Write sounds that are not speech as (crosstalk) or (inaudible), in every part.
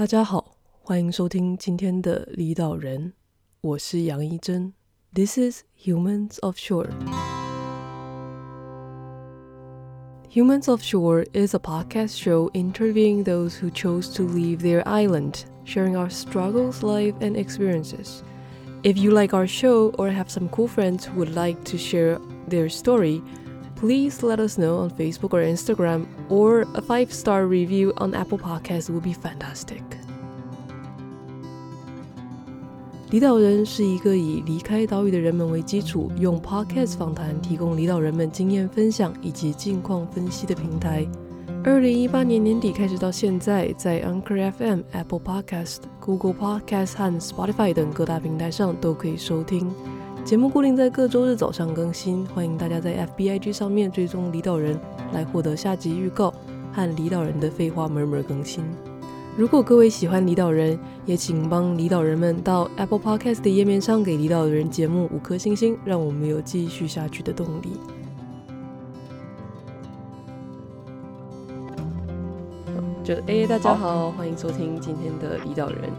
大家好，欢迎收听今天的离岛人，我是杨一真。This is Humans of Shore. Humans of Shore is a podcast show interviewing those who chose to leave their island, sharing our struggles, life, and experiences. If you like our show or have some cool friends who would like to share their story, please let us know on Facebook or Instagram, or a five star review on Apple Podcasts would be fantastic. 离岛人是一个以离开岛屿的人们为基础，用 Podcast 访谈提供离岛人们经验分享以及近况分析的平台。二零一八年年底开始到现在，在 Anchor FM、Apple Podcast、Google Podcast 和 Spotify 等各大平台上都可以收听。 节目固定在各周日早上更新，欢迎大家在 FBIG 上面追踪李导人，来获得下集预告和李导人的废话 murmur 更新。如果各位喜欢李导人，也请帮李导人们到 Apple Podcast 的页面上给李导人节目五颗星星，让我们有继续下去的动力。就哎，大家好，欢迎收听今天的李导人。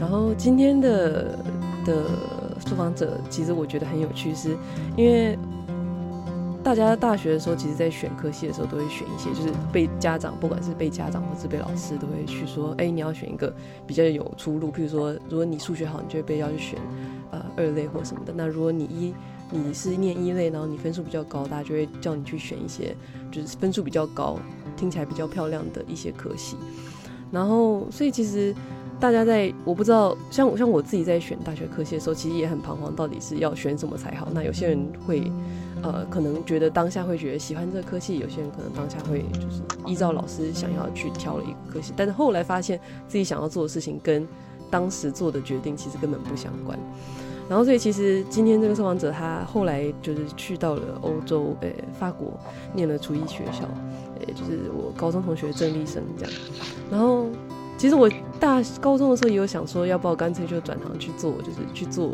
然后今天的的。受访者其实我觉得很有趣，是因为大家大学的时候，其实在选科系的时候，都会选一些，就是被家长，不管是被家长或是被老师，都会去说，哎，你要选一个比较有出路。譬如说，如果你数学好，你就会被要去选呃二类或什么的。那如果你一你是念一类，然后你分数比较高，大家就会叫你去选一些就是分数比较高、听起来比较漂亮的一些科系。然后，所以其实。大家在我不知道，像像我自己在选大学科系的时候，其实也很彷徨，到底是要选什么才好。那有些人会，呃，可能觉得当下会觉得喜欢这个科系，有些人可能当下会就是依照老师想要去挑了一个科系，但是后来发现自己想要做的事情跟当时做的决定其实根本不相关。然后所以其实今天这个受访者他后来就是去到了欧洲，呃，法国念了厨艺学校，呃，就是我高中同学郑立生这样，然后。其实我大高中的时候也有想说，要不要干脆就转行去做，就是去做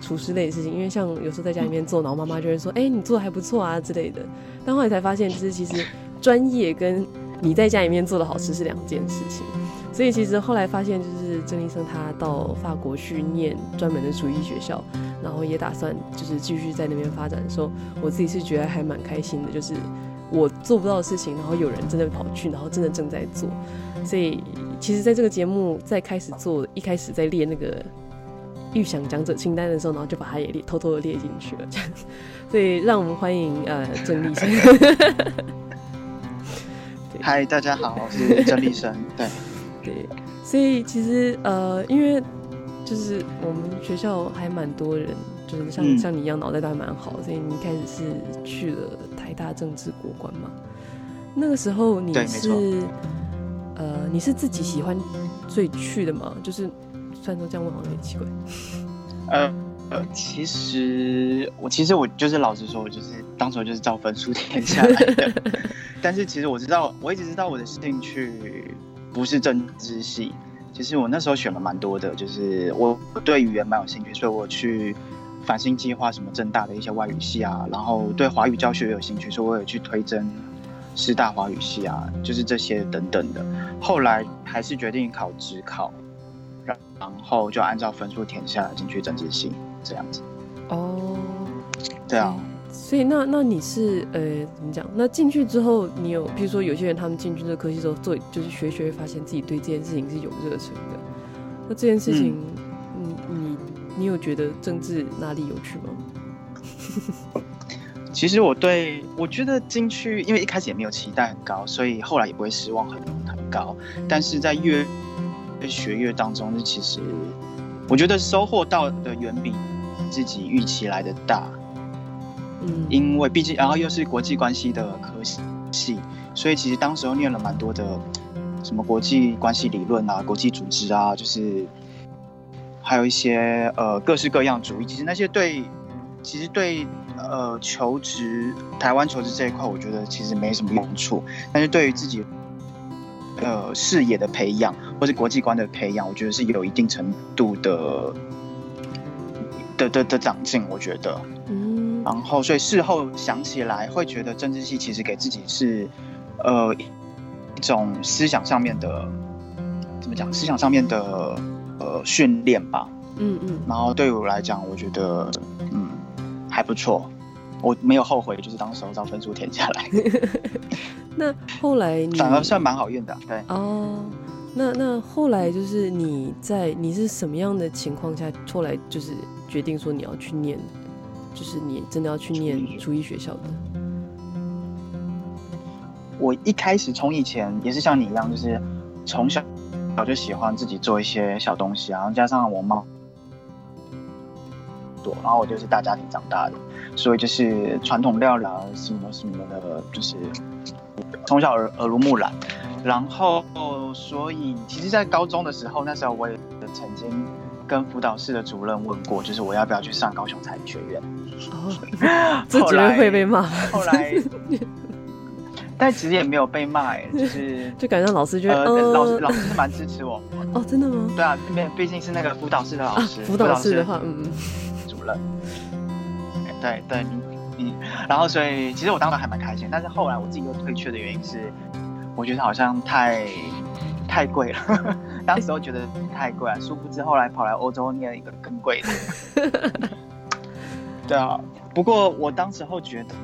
厨师类的事情。因为像有时候在家里面做，然后妈妈就会说：“哎，你做的还不错啊之类的。”但后来才发现，就是其实专业跟你在家里面做的好吃是两件事情。所以其实后来发现，就是郑医生他到法国去念专门的厨艺学校，然后也打算就是继续在那边发展的时候，我自己是觉得还蛮开心的，就是我做不到的事情，然后有人真的跑去，然后真的正在做，所以。其实，在这个节目在开始做，一开始在列那个预想讲者清单的时候，然后就把它也列偷偷的列进去了，(laughs) 这样。所以，让我们欢迎呃郑立生。(laughs) 嗨，大家好，我是郑立生。(laughs) 对对，所以其实呃，因为就是我们学校还蛮多人，就是像、嗯、像你一样脑袋都还蛮好，所以你一开始是去了台大政治国关嘛？那个时候你是。呃，你是自己喜欢所以去的吗？就是虽然说这样问好像有点奇怪。(laughs) 呃呃，其实我其实我就是老实说，我就是当时就是照分数填下来的。(laughs) 但是其实我知道，我一直知道我的兴趣不是政治系。其实我那时候选了蛮多的，就是我对语言蛮有兴趣，所以我去繁星计划什么正大的一些外语系啊，然后对华语教学有兴趣，所以我有去推甄。师大华语系啊，就是这些等等的。后来还是决定考职考，然后就按照分数填下来进去政治系这样子。哦，对啊。所以那那你是呃怎么讲？那进去之后，你有比如说有些人他们进去这个科系之后做，就是学学会发现自己对这件事情是有热忱的。那这件事情，嗯，你你有觉得政治哪里有趣吗？(laughs) 其实我对我觉得进去，因为一开始也没有期待很高，所以后来也不会失望很很高。但是在越学越当中，其实我觉得收获到的远比自己预期来的大。嗯，因为毕竟然后又是国际关系的科系，所以其实当时候念了蛮多的什么国际关系理论啊、国际组织啊，就是还有一些呃各式各样主义。其实那些对，其实对。呃，求职台湾求职这一块，我觉得其实没什么用处。但是对于自己呃视野的培养，或是国际观的培养，我觉得是有一定程度的的的的长进。我觉得，嗯。然后，所以事后想起来，会觉得政治系其实给自己是呃一种思想上面的怎么讲思想上面的呃训练吧。嗯嗯。然后对我来讲，我觉得嗯还不错，我没有后悔，就是当时候照分数填下来。(laughs) 那后来你反而算蛮好运的，对。哦，那那后来就是你在你是什么样的情况下，后来就是决定说你要去念，就是你真的要去念初一学校的？我一开始从以前也是像你一样，就是从小我就喜欢自己做一些小东西，然后加上我妈多，然后我就是大家庭长大的，所以就是传统料理啊什么什么的，就是。从小耳耳濡目染，然后所以其实，在高中的时候，那时候我也曾经跟辅导室的主任问过，就是我要不要去上高雄餐饮学院。哦，(laughs) 这绝对会被骂。后来，但其实也没有被骂，哎，就是 (laughs) 就感觉老师觉得，呃，老师老师是蛮支持我。(laughs) 哦，真的吗？对啊，因为毕竟是那个辅导室的老师，辅导室的话，嗯嗯，主任。对对。嗯，然后所以其实我当时还蛮开心，但是后来我自己又退却的原因是，我觉得好像太太贵了，(laughs) 当时我觉得太贵了，殊不知后来跑来欧洲念一个更贵的。对啊，不过我当时候觉得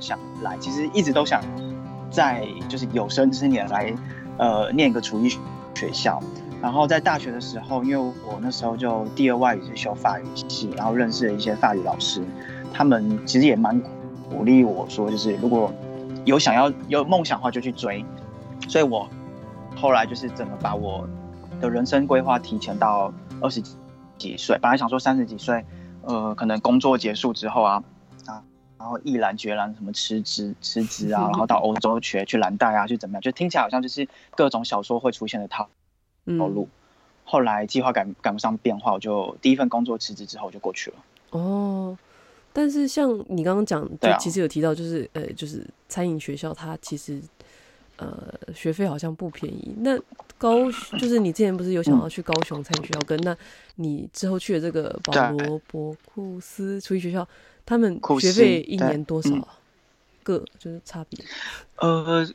想来，其实一直都想在就是有生之年来呃念一个厨艺学校，然后在大学的时候，因为我那时候就第二外语是修法语系，然后认识了一些法语老师。他们其实也蛮鼓励我说，就是如果有想要有梦想的话，就去追。所以我后来就是整个把我的人生规划提前到二十几岁。本来想说三十几岁，呃，可能工作结束之后啊，然后毅然决然什么辞职辞职啊，(laughs) 然后到欧洲学去蓝带啊，去怎么样？就听起来好像就是各种小说会出现的套套路。后来计划赶赶不上变化，我就第一份工作辞职之后我就过去了。哦。但是像你刚刚讲，就其实有提到，就是呃，就是餐饮学校，它其实呃学费好像不便宜。那高就是你之前不是有想要去高雄餐饮学校跟，那你之后去的这个保罗博库斯厨艺学校，他们学费一年多少啊？个就是差别。呃，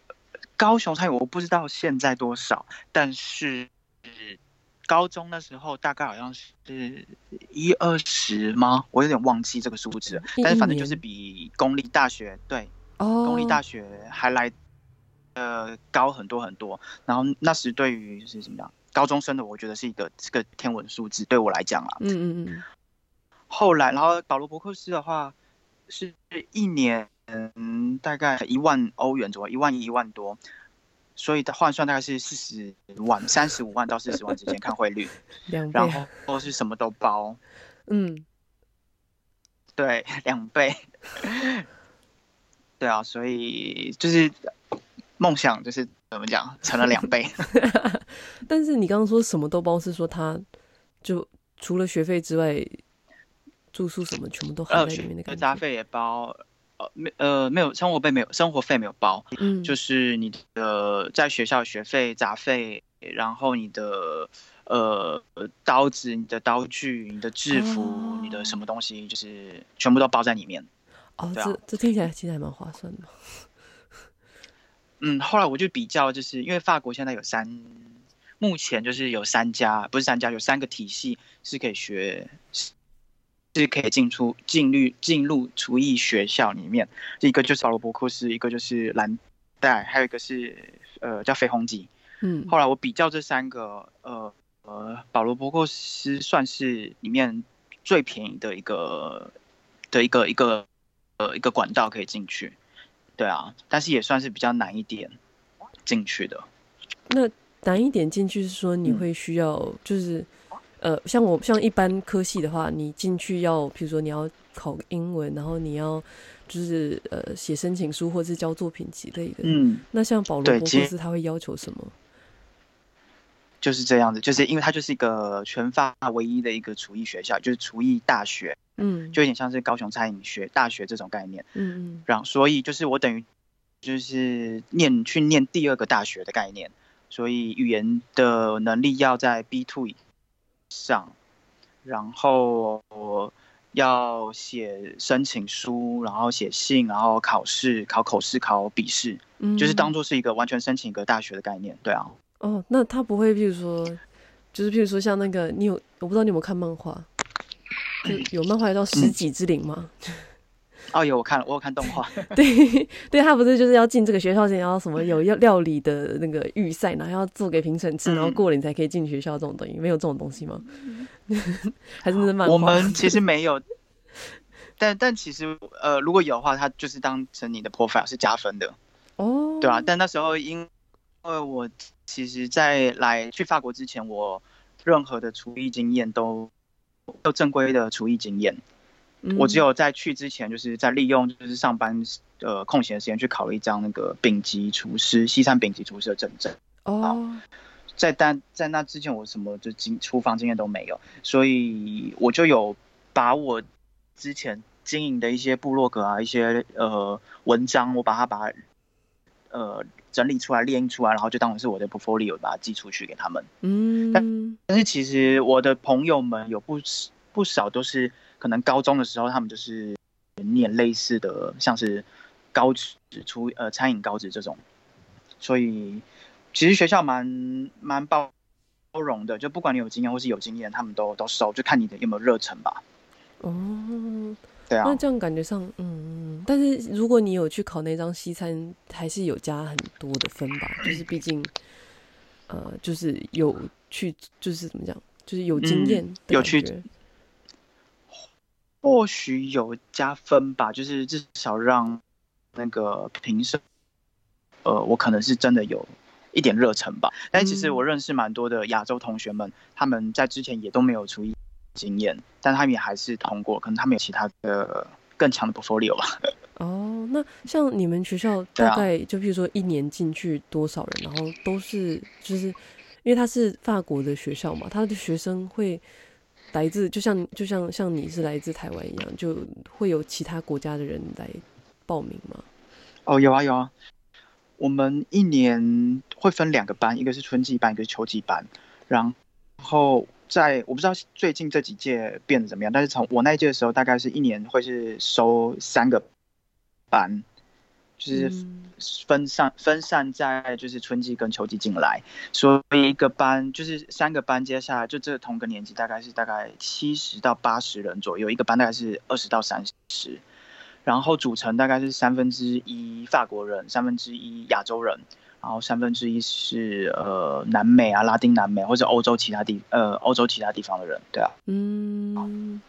高雄餐饮我不知道现在多少，但是。高中的时候大概好像是一二十吗？我有点忘记这个数字了，但是反正就是比公立大学对，公立大学还来呃高很多很多。然后那时对于就是怎么样，高中生的我觉得是一个这个天文数字，对我来讲啊。嗯嗯嗯。后来，然后保罗伯克斯的话是一年大概一万欧元左右，一万一万多。所以的换算大概是四十万，三十五万到四十万之间，看汇率。然后都是什么都包。嗯。对，两倍。(laughs) 对啊，所以就是梦想就是怎么讲，成了两倍。(laughs) 但是你刚刚说什么都包，是说他就除了学费之外，住宿什么全部都含在里面的感觉。杂费也包。呃，没呃没有生活费没有生活费没有包，嗯，就是你的在学校学费杂费，然后你的呃刀子、你的刀具、你的制服、哦、你的什么东西，就是全部都包在里面。哦，啊、这这听起来其实还蛮划算的。嗯，后来我就比较，就是因为法国现在有三，目前就是有三家，不是三家，有三个体系是可以学。是可以进出进入进入厨艺学校里面，一个就是保罗博库斯，一个就是蓝带，还有一个是呃叫绯红鸡。嗯，后来我比较这三个，呃呃，保罗伯库斯算是里面最便宜的一个的一个一个呃一个管道可以进去，对啊，但是也算是比较难一点进去的。那难一点进去是说你会需要就是。呃，像我像一般科系的话，你进去要，比如说你要考英文，然后你要就是呃写申请书或者是交作品集类的。嗯，那像保罗博士他会要求什么？就是这样子，就是因为它就是一个全法唯一的一个厨艺学校，就是厨艺大学。嗯，就有点像是高雄餐饮学大学这种概念。嗯嗯。然后，所以就是我等于就是念去念第二个大学的概念，所以语言的能力要在 B two 以上，然后要写申请书，然后写信，然后考试，考口试，考笔试，嗯，就是当做是一个完全申请一个大学的概念，对啊。哦，那他不会，譬如说，就是譬如说，像那个，你有，我不知道你有没有看漫画，就有漫画叫《十级之灵》吗？嗯、哦，有，我看了，我有看动画。(laughs) 对，对他不是就是要进这个学校前，然后什么有要料理的那个预赛，然后要做给评审吃，然后过了你才可以进学校这种东西，没有这种东西吗？(laughs) 还是那是漫画？我们其实没有，但但其实呃，如果有的话，他就是当成你的 profile 是加分的哦，对啊，但那时候因因为我。其实，在来去法国之前，我任何的厨艺经验都都正规的厨艺经验。嗯、我只有在去之前，就是在利用就是上班呃空闲的时间去考了一张那个丙级厨师西餐丙级厨师的证证。哦，在但在那之前，我什么就经厨房经验都没有，所以我就有把我之前经营的一些部落格啊，一些呃文章，我把它把它呃。整理出来，列印出来，然后就当成是我的 portfolio，把它寄出去给他们。嗯，但但是其实我的朋友们有不不少都是可能高中的时候，他们就是念类似的，像是高职出呃餐饮高职这种，所以其实学校蛮蛮包包容的，就不管你有经验或是有经验，他们都都收，就看你的有没有热忱吧。哦。对啊，那这样感觉上，嗯，但是如果你有去考那张西餐，还是有加很多的分吧？就是毕竟，呃，就是有去，就是怎么讲，就是有经验、嗯，有去，或许有加分吧。就是至少让那个评审，呃，我可能是真的有一点热忱吧。但其实我认识蛮多的亚洲同学们，他们在之前也都没有厨艺。经验，但他们也还是通过，可能他们有其他的更强的 portfolio 吧。(laughs) 哦，那像你们学校大概就譬如说一年进去多少人，啊、然后都是就是因为他是法国的学校嘛，他的学生会来自就像就像像你是来自台湾一样，就会有其他国家的人来报名吗？哦，有啊有啊，我们一年会分两个班，一个是春季班，一个是秋季班，然后。在我不知道最近这几届变得怎么样，但是从我那一届的时候，大概是一年会是收三个班，就是分散分散在就是春季跟秋季进来，所以一个班就是三个班，接下来就这同个年级大概是大概七十到八十人左右，一个班大概是二十到三十，然后组成大概是三分之一法国人，三分之一亚洲人。然后三分之一是呃南美啊、拉丁南美或者欧洲其他地呃欧洲其他地方的人，对啊，嗯，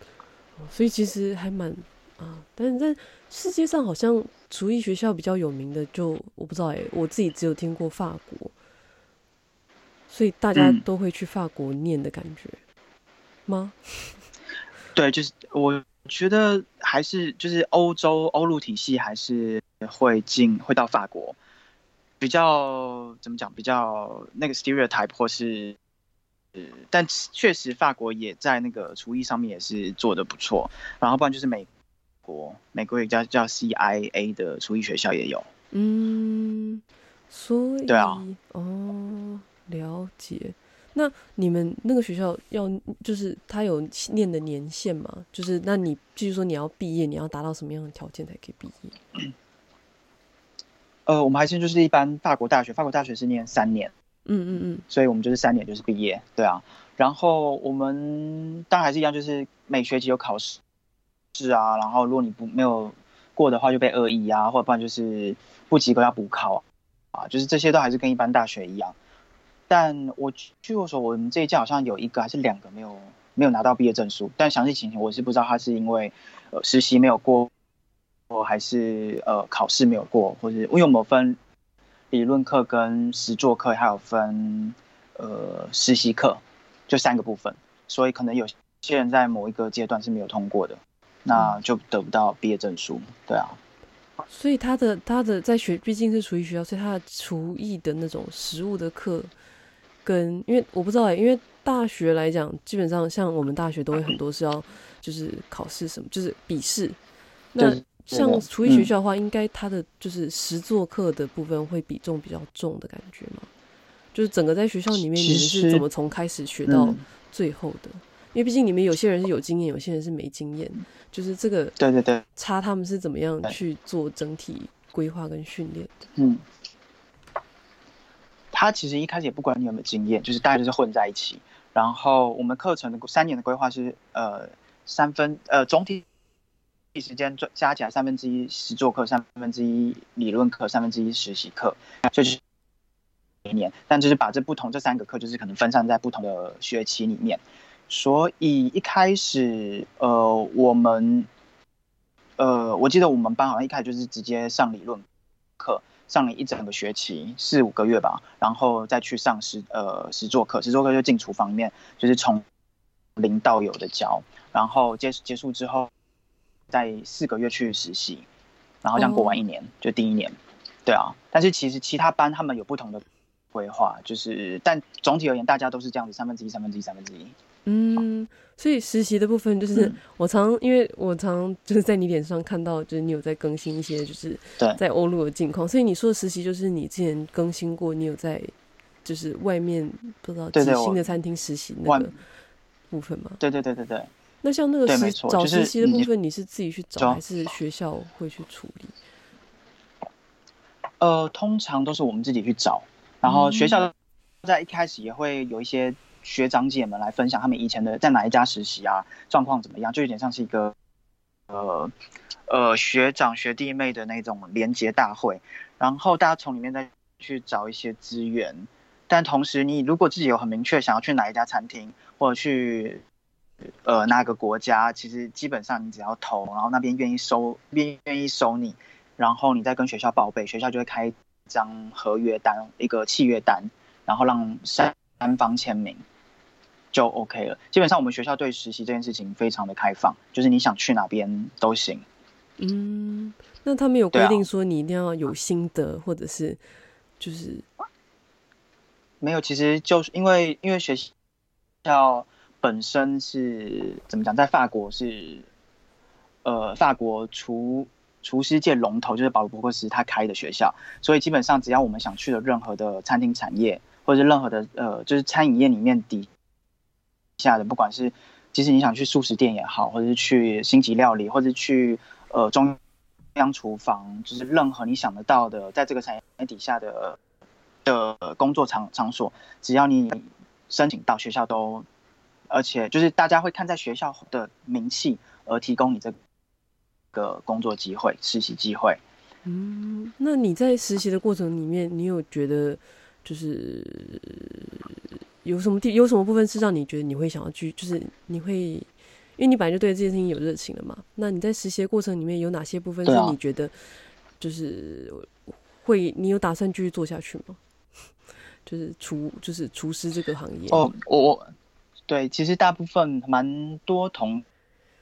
所以其实还蛮啊，但是在世界上好像厨艺学校比较有名的就我不知道哎，我自己只有听过法国，所以大家都会去法国念的感觉、嗯、吗？(laughs) 对，就是我觉得还是就是欧洲欧陆体系还是会进会到法国。比较怎么讲？比较那个 stereotype 或是，呃，但确实法国也在那个厨艺上面也是做的不错。然后不然就是美国，美国有一家叫 CIA 的厨艺学校也有。嗯，所以对啊，哦，了解。那你们那个学校要就是他有念的年限吗？就是那你继续说你要毕业，你要达到什么样的条件才可以毕业？嗯呃，我们还是就是一般法国大学，法国大学是念三年，嗯嗯嗯，所以我们就是三年就是毕业，对啊。然后我们当然还是一样，就是每学期有考试，是啊。然后如果你不没有过的话，就被恶意啊，或者不然就是不及格要补考啊，就是这些都还是跟一般大学一样。但我据我所闻，我们这一届好像有一个还是两个没有没有拿到毕业证书，但详细情形我是不知道，他是因为呃实习没有过。我还是呃考试没有过，或者因为我们分理论课跟实作课，还有分呃实习课，就三个部分，所以可能有些人在某一个阶段是没有通过的，那就得不到毕业证书。对啊，所以他的他的在学毕竟是厨艺学校，所以他的厨艺的那种食物的课，跟因为我不知道哎、欸，因为大学来讲，基本上像我们大学都会很多是要就是考试什么，就是笔试，那。像厨艺学校的话，应该他的就是实作课的部分会比重比较重的感觉吗？就是整个在学校里面，你们是怎么从开始学到最后的？因为毕竟你们有些人是有经验，有些人是没经验，就是这个对对对差他们是怎么样去做整体规划跟训练的？嗯，他其实一开始也不管你有没有经验，就是大家就是混在一起。然后我们课程的三年的规划是呃三分呃总体时间加起来三分之一实作课，三分之一理论课，三分之一实习课，就是一年。但就是把这不同这三个课就是可能分散在不同的学期里面。所以一开始呃我们呃我记得我们班好像一开始就是直接上理论课。上了一整个学期，四五个月吧，然后再去上实呃实作课，实作课就进厨房里面，就是从零到有的教，然后结结束之后，在四个月去实习，然后这样过完一年、哦、就第一年，对啊，但是其实其他班他们有不同的规划，就是但总体而言大家都是这样子，三分之一三分之一三分之一。嗯，所以实习的部分就是我常，嗯、因为我常就是在你脸上看到，就是你有在更新一些，就是在欧陆的近况。所以你说的实习就是你之前更新过，你有在就是外面不知道几星的餐厅实习那个部分吗？对对对对对。那像那个实找实习的部分，你是自己去找还是学校会去处理？呃，通常都是我们自己去找，然后学校在一开始也会有一些。学长姐们来分享他们以前的在哪一家实习啊，状况怎么样，就有点像是一个呃呃学长学弟妹的那种连结大会，然后大家从里面再去找一些资源，但同时你如果自己有很明确想要去哪一家餐厅或者去呃哪个国家，其实基本上你只要投，然后那边愿意收愿愿意收你，然后你再跟学校报备，学校就会开一张合约单，一个契约单，然后让三三方签名。就 OK 了。基本上我们学校对实习这件事情非常的开放，就是你想去哪边都行。嗯，那他们有规定说你一定要有心得，啊、或者是就是没有？其实就是因为因为学校本身是怎么讲，在法国是呃法国厨厨师界龙头，就是保罗伯克斯他开的学校，所以基本上只要我们想去的任何的餐厅产业，或者是任何的呃就是餐饮业里面底。下的不管是，即使你想去素食店也好，或者是去星级料理，或者去呃中央厨房，就是任何你想得到的，在这个产业底下的的工作场场所，只要你申请到学校都，而且就是大家会看在学校的名气而提供你这个工作机会、实习机会。嗯，那你在实习的过程里面，你有觉得就是？有什么地有什么部分是让你觉得你会想要去，就是你会，因为你本来就对这件事情有热情了嘛。那你在实习的过程里面有哪些部分是你觉得，就是会你有打算继续做下去吗？(laughs) 就是厨就是厨师这个行业。哦，我对，其实大部分蛮多同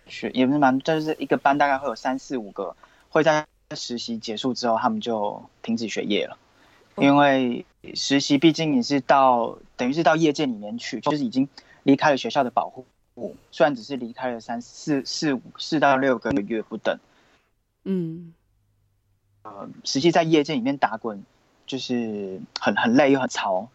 学也不是蛮，就是一个班大概会有三四五个会在实习结束之后，他们就停止学业了。因为实习毕竟你是到等于是到业界里面去，就是已经离开了学校的保护，虽然只是离开了三四四五四到六个月不等，嗯，呃，实际在业界里面打滚，就是很很累又很潮。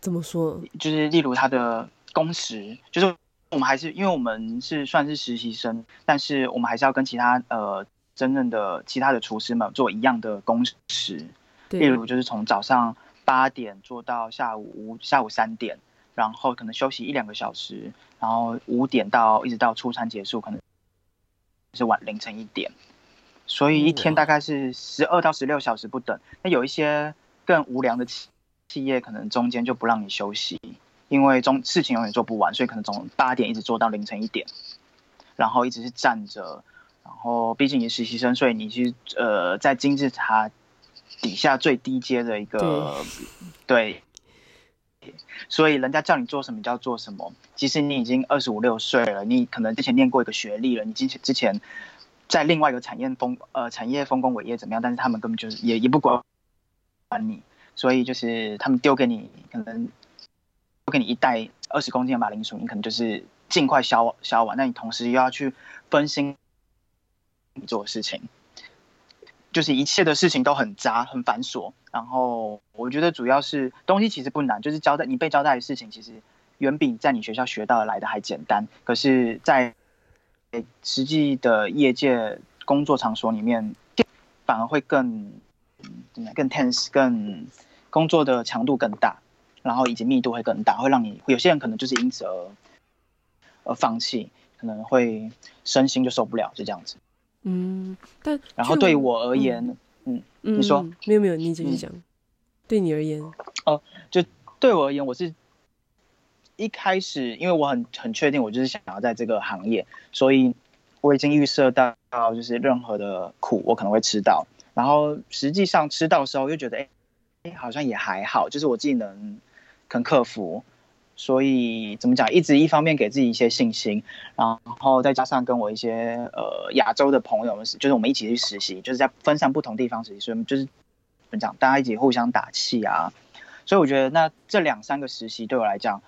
怎么说？就是例如他的工时，就是我们还是因为我们是算是实习生，但是我们还是要跟其他呃真正的其他的厨师们做一样的工时。例如就是从早上八点做到下午五下午三点，然后可能休息一两个小时，然后五点到一直到出餐结束，可能是晚凌晨一点，所以一天大概是十二到十六小时不等。那有一些更无良的企企业，可能中间就不让你休息，因为中事情永远做不完，所以可能从八点一直做到凌晨一点，然后一直是站着，然后毕竟你是实习生，所以你去呃在金字塔。底下最低阶的一个，对，对，所以人家叫你做什么，你就要做什么。即使你已经二十五六岁了，你可能之前念过一个学历了，你之前之前在另外一个产业丰呃产业丰功伟业怎么样？但是他们根本就是也也不管管你，所以就是他们丢给你可能丢给你一袋二十公斤的马铃薯，你可能就是尽快消消完，那你同时又要去分心你做的事情。就是一切的事情都很杂很繁琐，然后我觉得主要是东西其实不难，就是交代你被交代的事情，其实远比在你学校学到来的还简单。可是，在实际的业界工作场所里面，反而会更怎么？更 tense，更工作的强度更大，然后以及密度会更大，会让你有些人可能就是因此而而放弃，可能会身心就受不了，就这样子。嗯，但然后对我而言，嗯，嗯，你说没有没有，你继续讲。嗯、对你而言，哦，就对我而言，我是一开始，因为我很很确定，我就是想要在这个行业，所以我已经预设到，就是任何的苦我可能会吃到，然后实际上吃到的时候又觉得，哎，哎，好像也还好，就是我自己能肯克服。所以怎么讲？一直一方面给自己一些信心，然后再加上跟我一些呃亚洲的朋友们，就是我们一起去实习，就是在分散不同地方实习，所以就是怎么讲？大家一起互相打气啊。所以我觉得那这两三个实习对我来讲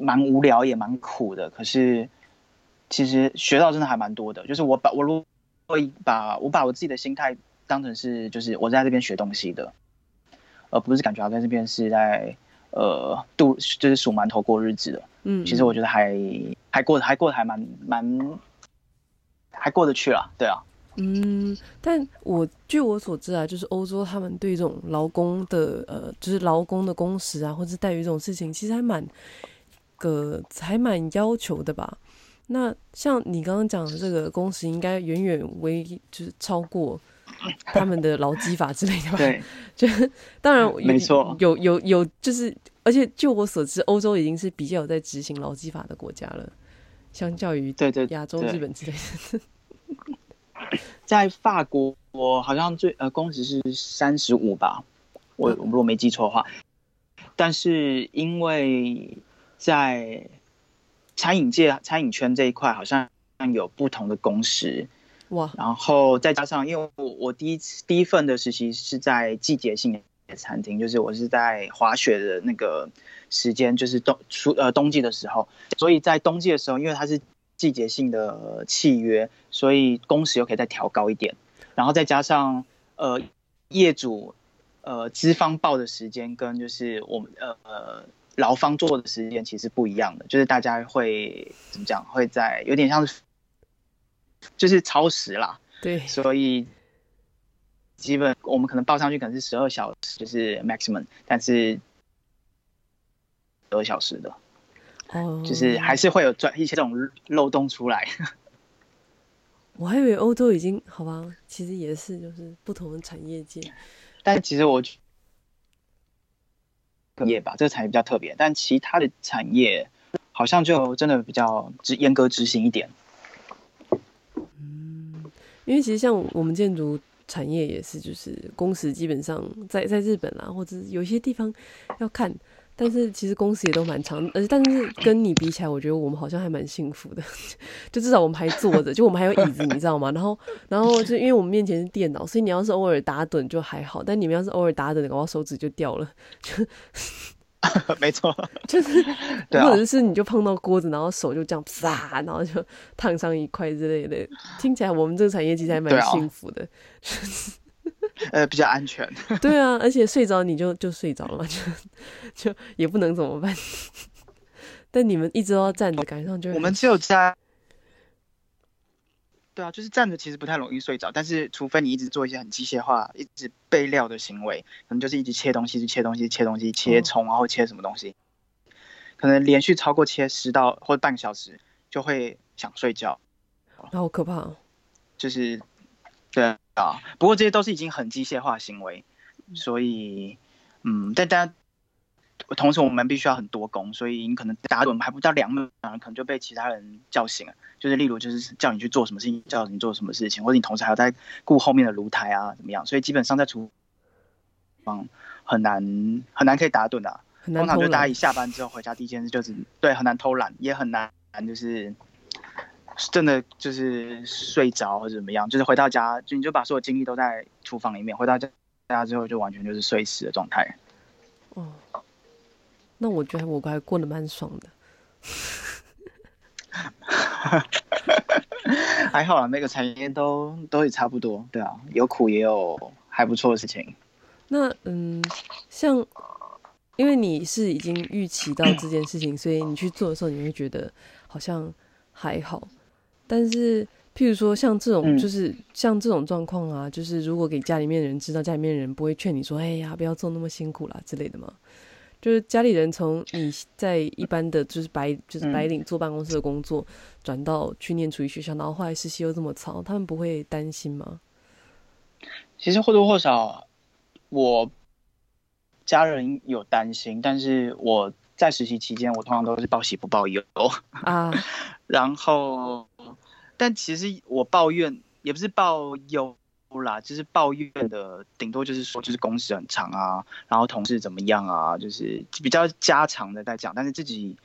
蛮无聊也蛮苦的，可是其实学到真的还蛮多的。就是我把我如果把我把我自己的心态当成是就是我在这边学东西的，而不是感觉我在这边是在。呃，度就是数馒头过日子的，嗯，其实我觉得还还过得还过得还蛮蛮还过得去了，对啊，嗯，但我据我所知啊，就是欧洲他们对这种劳工的呃，就是劳工的工时啊，或者待遇这种事情，其实还蛮个还蛮要求的吧。那像你刚刚讲的这个工时，应该远远为就是超过。他们的劳基法之类的吧，对，就当然没错，有有有，就是而且就我所知，欧洲已经是比较有在执行劳基法的国家了，相较于对对亚洲、日本之类的。(laughs) 在法国，我好像最呃工时是三十五吧，我我如果没记错的话，但是因为在餐饮界、餐饮圈这一块，好像有不同的工时。哇，然后再加上，因为我我第一次第一份的实习是在季节性的餐厅，就是我是在滑雪的那个时间，就是冬初呃冬季的时候，所以在冬季的时候，因为它是季节性的契约，所以工时又可以再调高一点，然后再加上呃业主呃资方报的时间跟就是我们呃呃劳方做的时间其实不一样的，就是大家会怎么讲，会在有点像是。就是超时啦，对，所以基本我们可能报上去可能是十二小时，就是 maximum，但是十二小时的，哦，就是还是会有转一些这种漏洞出来。(laughs) 我还以为欧洲已经好吧，其实也是就是不同的产业界，但其实我业吧，这个产业比较特别，但其他的产业好像就真的比较执严格执行一点。因为其实像我们建筑产业也是，就是工时基本上在在日本啦，或者有些地方要看，但是其实工时也都蛮长，而且但是跟你比起来，我觉得我们好像还蛮幸福的，(laughs) 就至少我们还坐着，就我们还有椅子，你知道吗？然后然后就因为我们面前是电脑，所以你要是偶尔打盹就还好，但你们要是偶尔打盹，搞到手指就掉了，就。(laughs) 没错，就是，(laughs) 或者是你就碰到锅子，然后手就这样啪，然后就烫伤一块之类的。听起来我们这个产业其实还蛮幸福的，(laughs) 呃，比较安全。对啊，而且睡着你就就睡着了嘛，就就也不能怎么办。但你们一直都要站着，感觉上就我们只有在。对啊，就是站着其实不太容易睡着，但是除非你一直做一些很机械化、一直备料的行为，可能就是一直切东西、切东西、切东西、切葱，然后切什么东西，可能连续超过切十到或者半个小时，就会想睡觉。好可怕！就是，对啊，不过这些都是已经很机械化行为，所以，嗯，但大家。同时，我们必须要很多工，所以你可能打盹还不到两秒，可能就被其他人叫醒了。就是例如，就是叫你去做什么事情，叫你做什么事情，或者你同时还要在顾后面的炉台啊，怎么样？所以基本上在厨房很难很难可以打盹的、啊。通常就大家一下班之后回家第一件事就是对，很难偷懒，也很难就是真的就是睡着或者怎么样。就是回到家就你就把所有精力都在厨房里面，回到家家之后就完全就是睡死的状态。哦。那我觉得我还过得蛮爽的，(laughs) 还好啊，每个产业都都也差不多，对啊，有苦也有还不错的事情。那嗯，像因为你是已经预期到这件事情，所以你去做的时候，你会觉得好像还好。但是譬如说像这种，就是、嗯、像这种状况啊，就是如果给家里面人知道，家里面人不会劝你说：“哎呀，不要做那么辛苦啦”之类的吗？就是家里人从你在一般的就是白就是白领坐办公室的工作，转、嗯、到去念厨艺学校，然后后来实习又这么操，他们不会担心吗？其实或多或少，我家人有担心，但是我在实习期间，我通常都是报喜不报忧啊，(laughs) 然后。但其实我抱怨也不是抱忧啦，就是抱怨的顶多就是说，就是工时很长啊，然后同事怎么样啊，就是比较家常的在讲。但是自己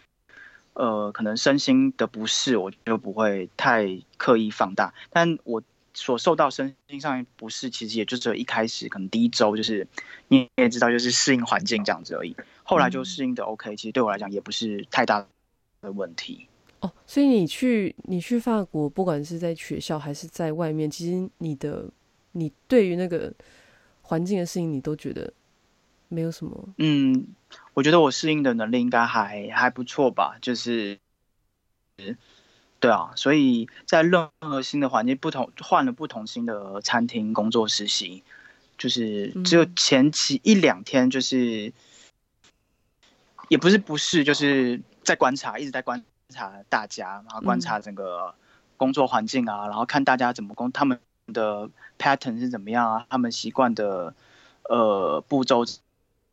呃可能身心的不适，我就不会太刻意放大。但我所受到身心上不适，其实也就只有一开始可能第一周就是你也知道，就是适应环境这样子而已。后来就适应的 OK，其实对我来讲也不是太大的问题。哦，所以你去你去法国，不管是在学校还是在外面，其实你的你对于那个环境的适应，你都觉得没有什么。嗯，我觉得我适应的能力应该还还不错吧，就是，对啊，所以在任何新的环境，不同换了不同新的餐厅工作实习，就是只有前期一两天，就是、嗯、也不是不是，就是在观察，一直在观。察大家，然后观察整个工作环境啊，嗯、然后看大家怎么工，他们的 pattern 是怎么样啊，他们习惯的呃步骤怎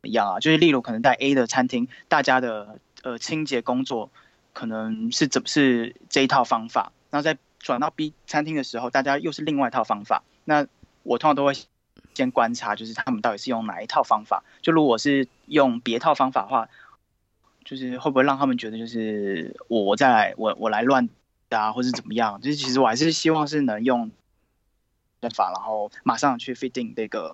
么样啊？就是例如可能在 A 的餐厅，大家的呃清洁工作可能是怎是这一套方法，然后在转到 B 餐厅的时候，大家又是另外一套方法。那我通常都会先观察，就是他们到底是用哪一套方法。就如果是用别套方法的话。就是会不会让他们觉得就是我再来我我来乱搭或是怎么样？就是其实我还是希望是能用法，然后马上去 fitting 这个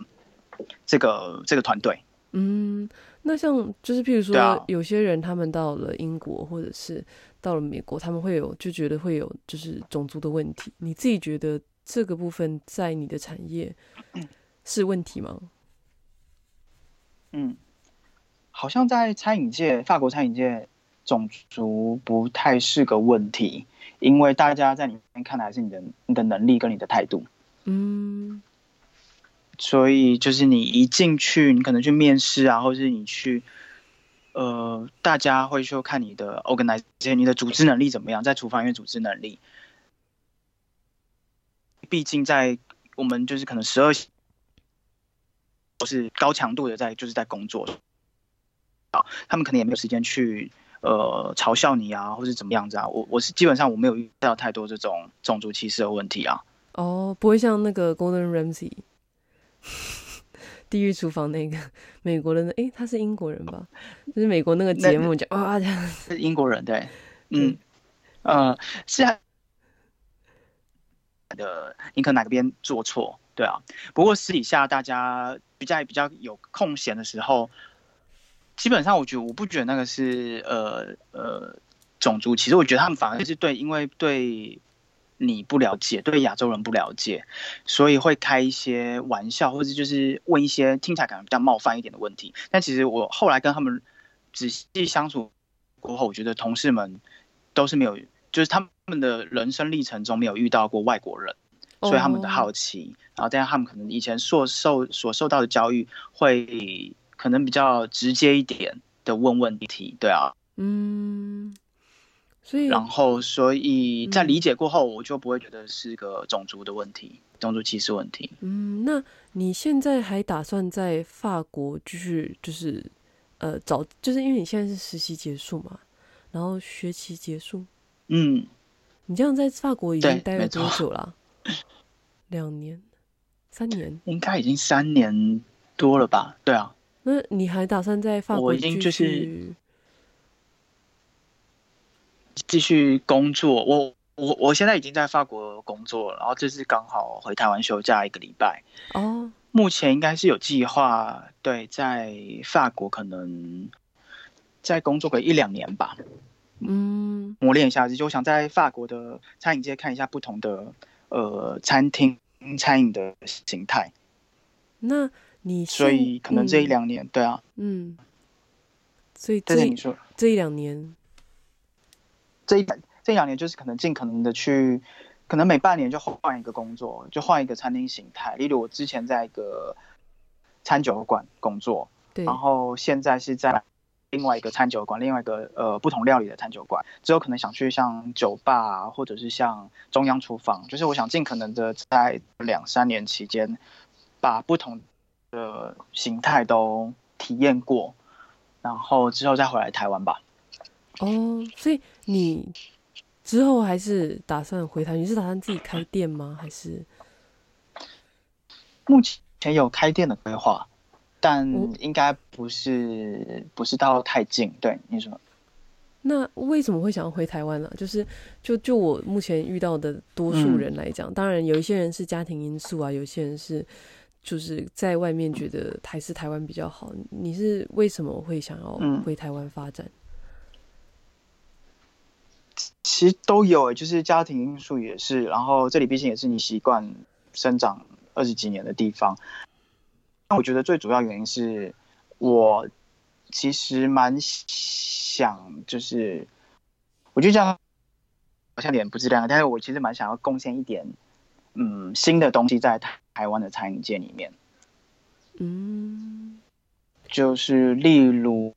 这个这个团队。嗯，那像就是譬如说有些人他们到了英国或者是到了美国，他们会有就觉得会有就是种族的问题。你自己觉得这个部分在你的产业是问题吗？嗯。好像在餐饮界，法国餐饮界，种族不太是个问题，因为大家在里面看的还是你的你的能力跟你的态度。嗯，所以就是你一进去，你可能去面试啊，或者是你去，呃，大家会说看你的 organization，你的组织能力怎么样，在厨房里面组织能力。毕竟在我们就是可能十二，都是高强度的在就是在工作。他们可能也没有时间去呃嘲笑你啊，或者怎么样子啊。我我是基本上我没有遇到太多这种种族歧视的问题啊。哦，不会像那个 Golden Ramsay (laughs) 地狱厨房那个美国人，哎，他是英国人吧？就是美国那个节目叫啊，这样是英国人对，嗯呃是啊的，你可能哪个边做错对啊？不过私底下大家比较比较有空闲的时候。基本上，我觉得我不觉得那个是呃呃种族，其实我觉得他们反而是对，因为对你不了解，对亚洲人不了解，所以会开一些玩笑，或者就是问一些听起来可能比较冒犯一点的问题。但其实我后来跟他们仔细相处过后，我觉得同事们都是没有，就是他们的人生历程中没有遇到过外国人，所以他们的好奇，然后但是他们可能以前所受所受到的教育会。可能比较直接一点的问问题，对啊，嗯，所以然后所以在理解过后，我就不会觉得是个种族的问题，嗯、种族歧视问题。嗯，那你现在还打算在法国继续就是呃找，就是因为你现在是实习结束嘛，然后学期结束，嗯，你这样在法国已经待了多久了？两年、三年？应该已经三年多了吧？对啊。那你还打算在法国继续？我已经就是继续工作。我我我现在已经在法国工作了，然后这次刚好回台湾休假一个礼拜。哦，目前应该是有计划，对，在法国可能再工作个一两年吧。嗯，磨练一下子，就想在法国的餐饮界看一下不同的呃餐厅餐饮的形态。那。你所以可能这一两年，嗯，对啊，嗯，所以这你说这一两年，这一这两年就是可能尽可能的去可能每半年就换一个工作，就换一个餐厅形态。例如我之前在一个餐酒馆工作，对，然后现在是在另外一个餐酒馆，另外一个呃不同料理的餐酒馆。之后可能想去像酒吧啊，或者是像中央厨房，就是我想尽可能的在两三年期间，把不同的形态都体验过，然后之后再回来台湾吧。哦，所以你。之后还是打算回台？你是打算自己开店吗？还是目前有开店的规划，但应该不是、嗯、不是到太近。对你说，那为什么会想要回台湾呢？就是就就我目前遇到的多数人来讲，嗯、当然有一些人是家庭因素啊，有些人是就是在外面觉得还是台湾比较好。你是为什么会想要回台湾发展？嗯其实都有，就是家庭因素也是，然后这里毕竟也是你习惯生长二十几年的地方。那我觉得最主要原因是我其实蛮想，就是我就这样好像有点不自量，但是我其实蛮想要贡献一点，嗯，新的东西在台台湾的餐饮界里面。嗯，就是例如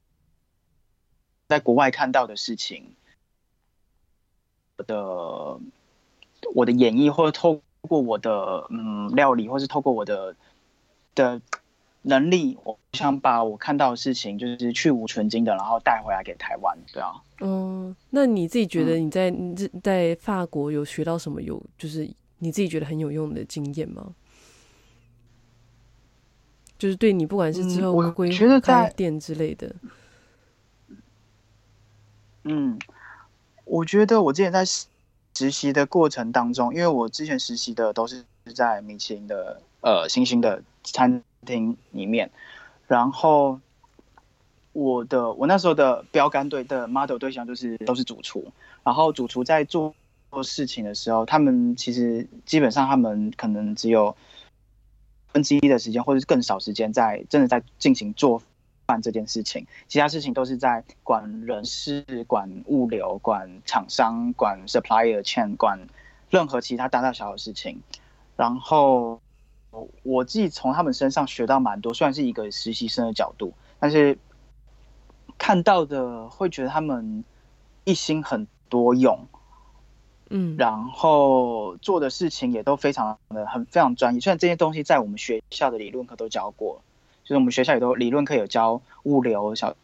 在国外看到的事情。我的我的演绎，或者透过我的嗯料理，或是透过我的的能力，我想把我看到的事情，就是去无存精的，然后带回来给台湾，对啊。嗯，那你自己觉得你在你在、嗯、在法国有学到什么有就是你自己觉得很有用的经验吗？就是对你不管是之后规划开店之类的，嗯。我觉得我之前在实习的过程当中，因为我之前实习的都是在米其林的呃新兴的餐厅里面，然后我的我那时候的标杆对的 model 对象就是都是主厨，然后主厨在做做事情的时候，他们其实基本上他们可能只有分之一的时间，或者是更少时间在真的在进行做。办这件事情，其他事情都是在管人事、管物流、管厂商、管 supplier chain、管任何其他大大小小的事情。然后我自己从他们身上学到蛮多，虽然是一个实习生的角度，但是看到的会觉得他们一心很多用，嗯，然后做的事情也都非常的很非常专业。虽然这些东西在我们学校的理论课都教过。就是我们学校也都理论课有教物流、教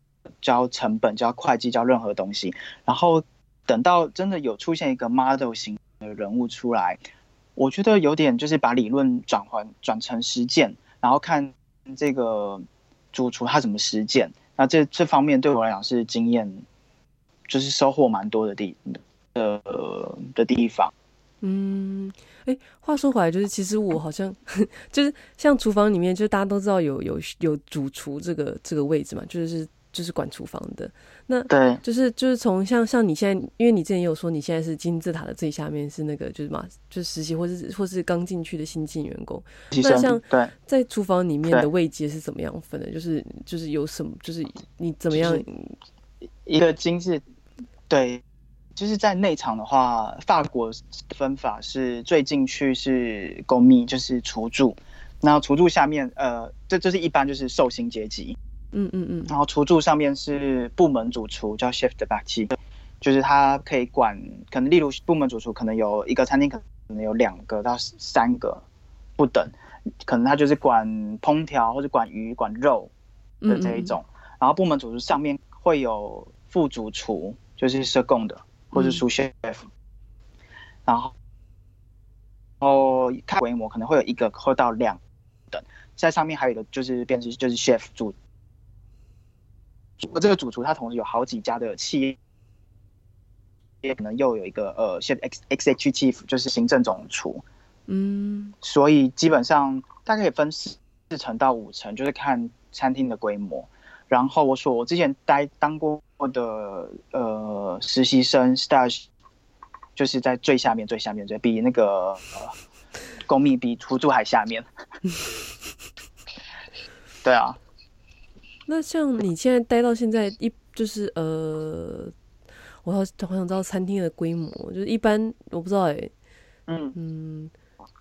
教成本、教会计、教任何东西。然后等到真的有出现一个 model 型的人物出来，我觉得有点就是把理论转换转成实践，然后看这个主厨他怎么实践。那这这方面对我来讲是经验，就是收获蛮多的地的的地方。嗯，哎、欸，话说回来，就是其实我好像 (laughs) 就是像厨房里面，就是大家都知道有有有主厨这个这个位置嘛，就是就是管厨房的。那对，就是就是从像像你现在，因为你之前也有说你现在是金字塔的最下面是那个就是嘛，就是实习或是或是刚进去的新进员工。那像对在厨房里面的位阶是怎么样分的？就是就是有什么？就是你怎么样？一个金字，对。就是在内场的话，法国分法是最进去是 commis，就是厨助，然后厨助下面，呃，这这是一般就是寿星阶级，嗯嗯嗯，然后厨助上面是部门主厨，叫 chef de partie，就是他可以管，可能例如部门主厨可能有一个餐厅可能有两个到三个不等，可能他就是管烹调或者管鱼管肉的这一种，嗯嗯，然后部门主厨上面会有副主厨，就是 second 的。或是 sous chef，然后，然后看规模可能会有一个或到两等，在上面还有一个就是变成就是 chef 主，这个主厨他同时有好几家的企业，也可能又有一个呃 chef executive 就是行政总厨，嗯，所以基本上大概可以分四四层到五层，就是看餐厅的规模。然后我说我之前待当过。的呃实习生 stage 就是在最下面最下面，最比那个呃公秘比出租还下面。(laughs) 对啊，那像你现在待到现在一就是呃，我好好想知道餐厅的规模，就是一般我不知道哎、欸，嗯。嗯，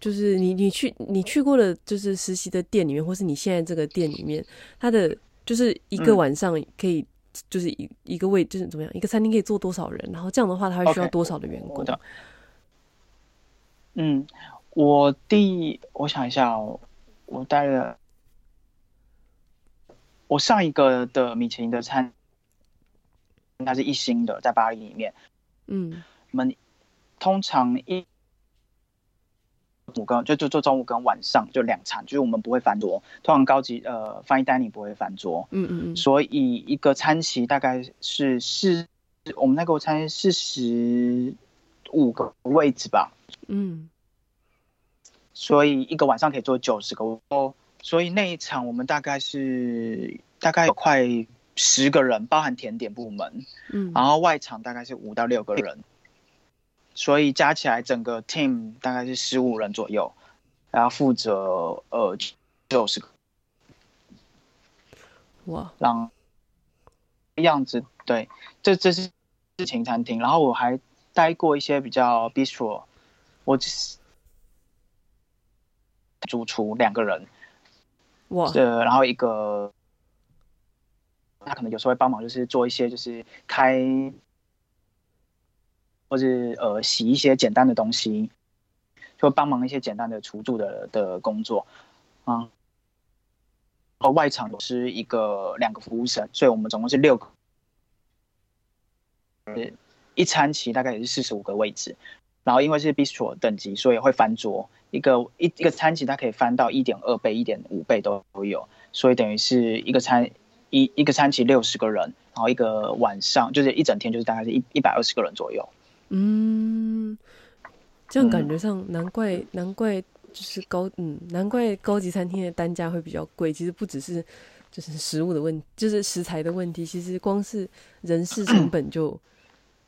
就是你你去你去过的，就是实习的店里面，或是你现在这个店里面，它的就是一个晚上可以，就是一一个位就是怎么样，一个餐厅可以坐多少人？然后这样的话，它会需要多少的员工？Okay. 嗯，我第我想一下哦，我待了我上一个的米其林的餐，它是一星的，在巴黎里面。嗯，我们通常一午跟就就做中午跟晚上就两餐，就是我们不会翻桌。通常高级呃 fine dining 不会翻桌。嗯嗯嗯。所以一个餐期大概是四，我们那个餐四十五个位置吧。嗯，所以一个晚上可以坐九十个哦，所以那一场我们大概是大概有快十个人，包含甜点部门，嗯，然后外场大概是五到六个人，所以加起来整个 team 大概是十五人左右，然后负责呃九十个，哇，让样子对，这这是事情餐厅，然后我还待过一些比较 bistro。我就是主厨两个人，哇，呃，然后一个他可能有时候会帮忙，就是做一些就是开或是呃洗一些简单的东西，就帮忙一些简单的厨助的的工作，嗯，然后外场是一个两个服务生，所以我们总共是六个，一餐期大概也是四十五个位置。然后因为是 bistro 等级，所以会翻桌。一个一一个餐级它可以翻到一点二倍、一点五倍都有，所以等于是一个餐一一个餐级六十个人，然后一个晚上就是一整天就是大概是一一百二十个人左右。嗯，这样感觉上难怪、嗯、难怪就是高嗯难怪高级餐厅的单价会比较贵。其实不只是就是食物的问题，就是食材的问题，其实光是人事成本就。(coughs)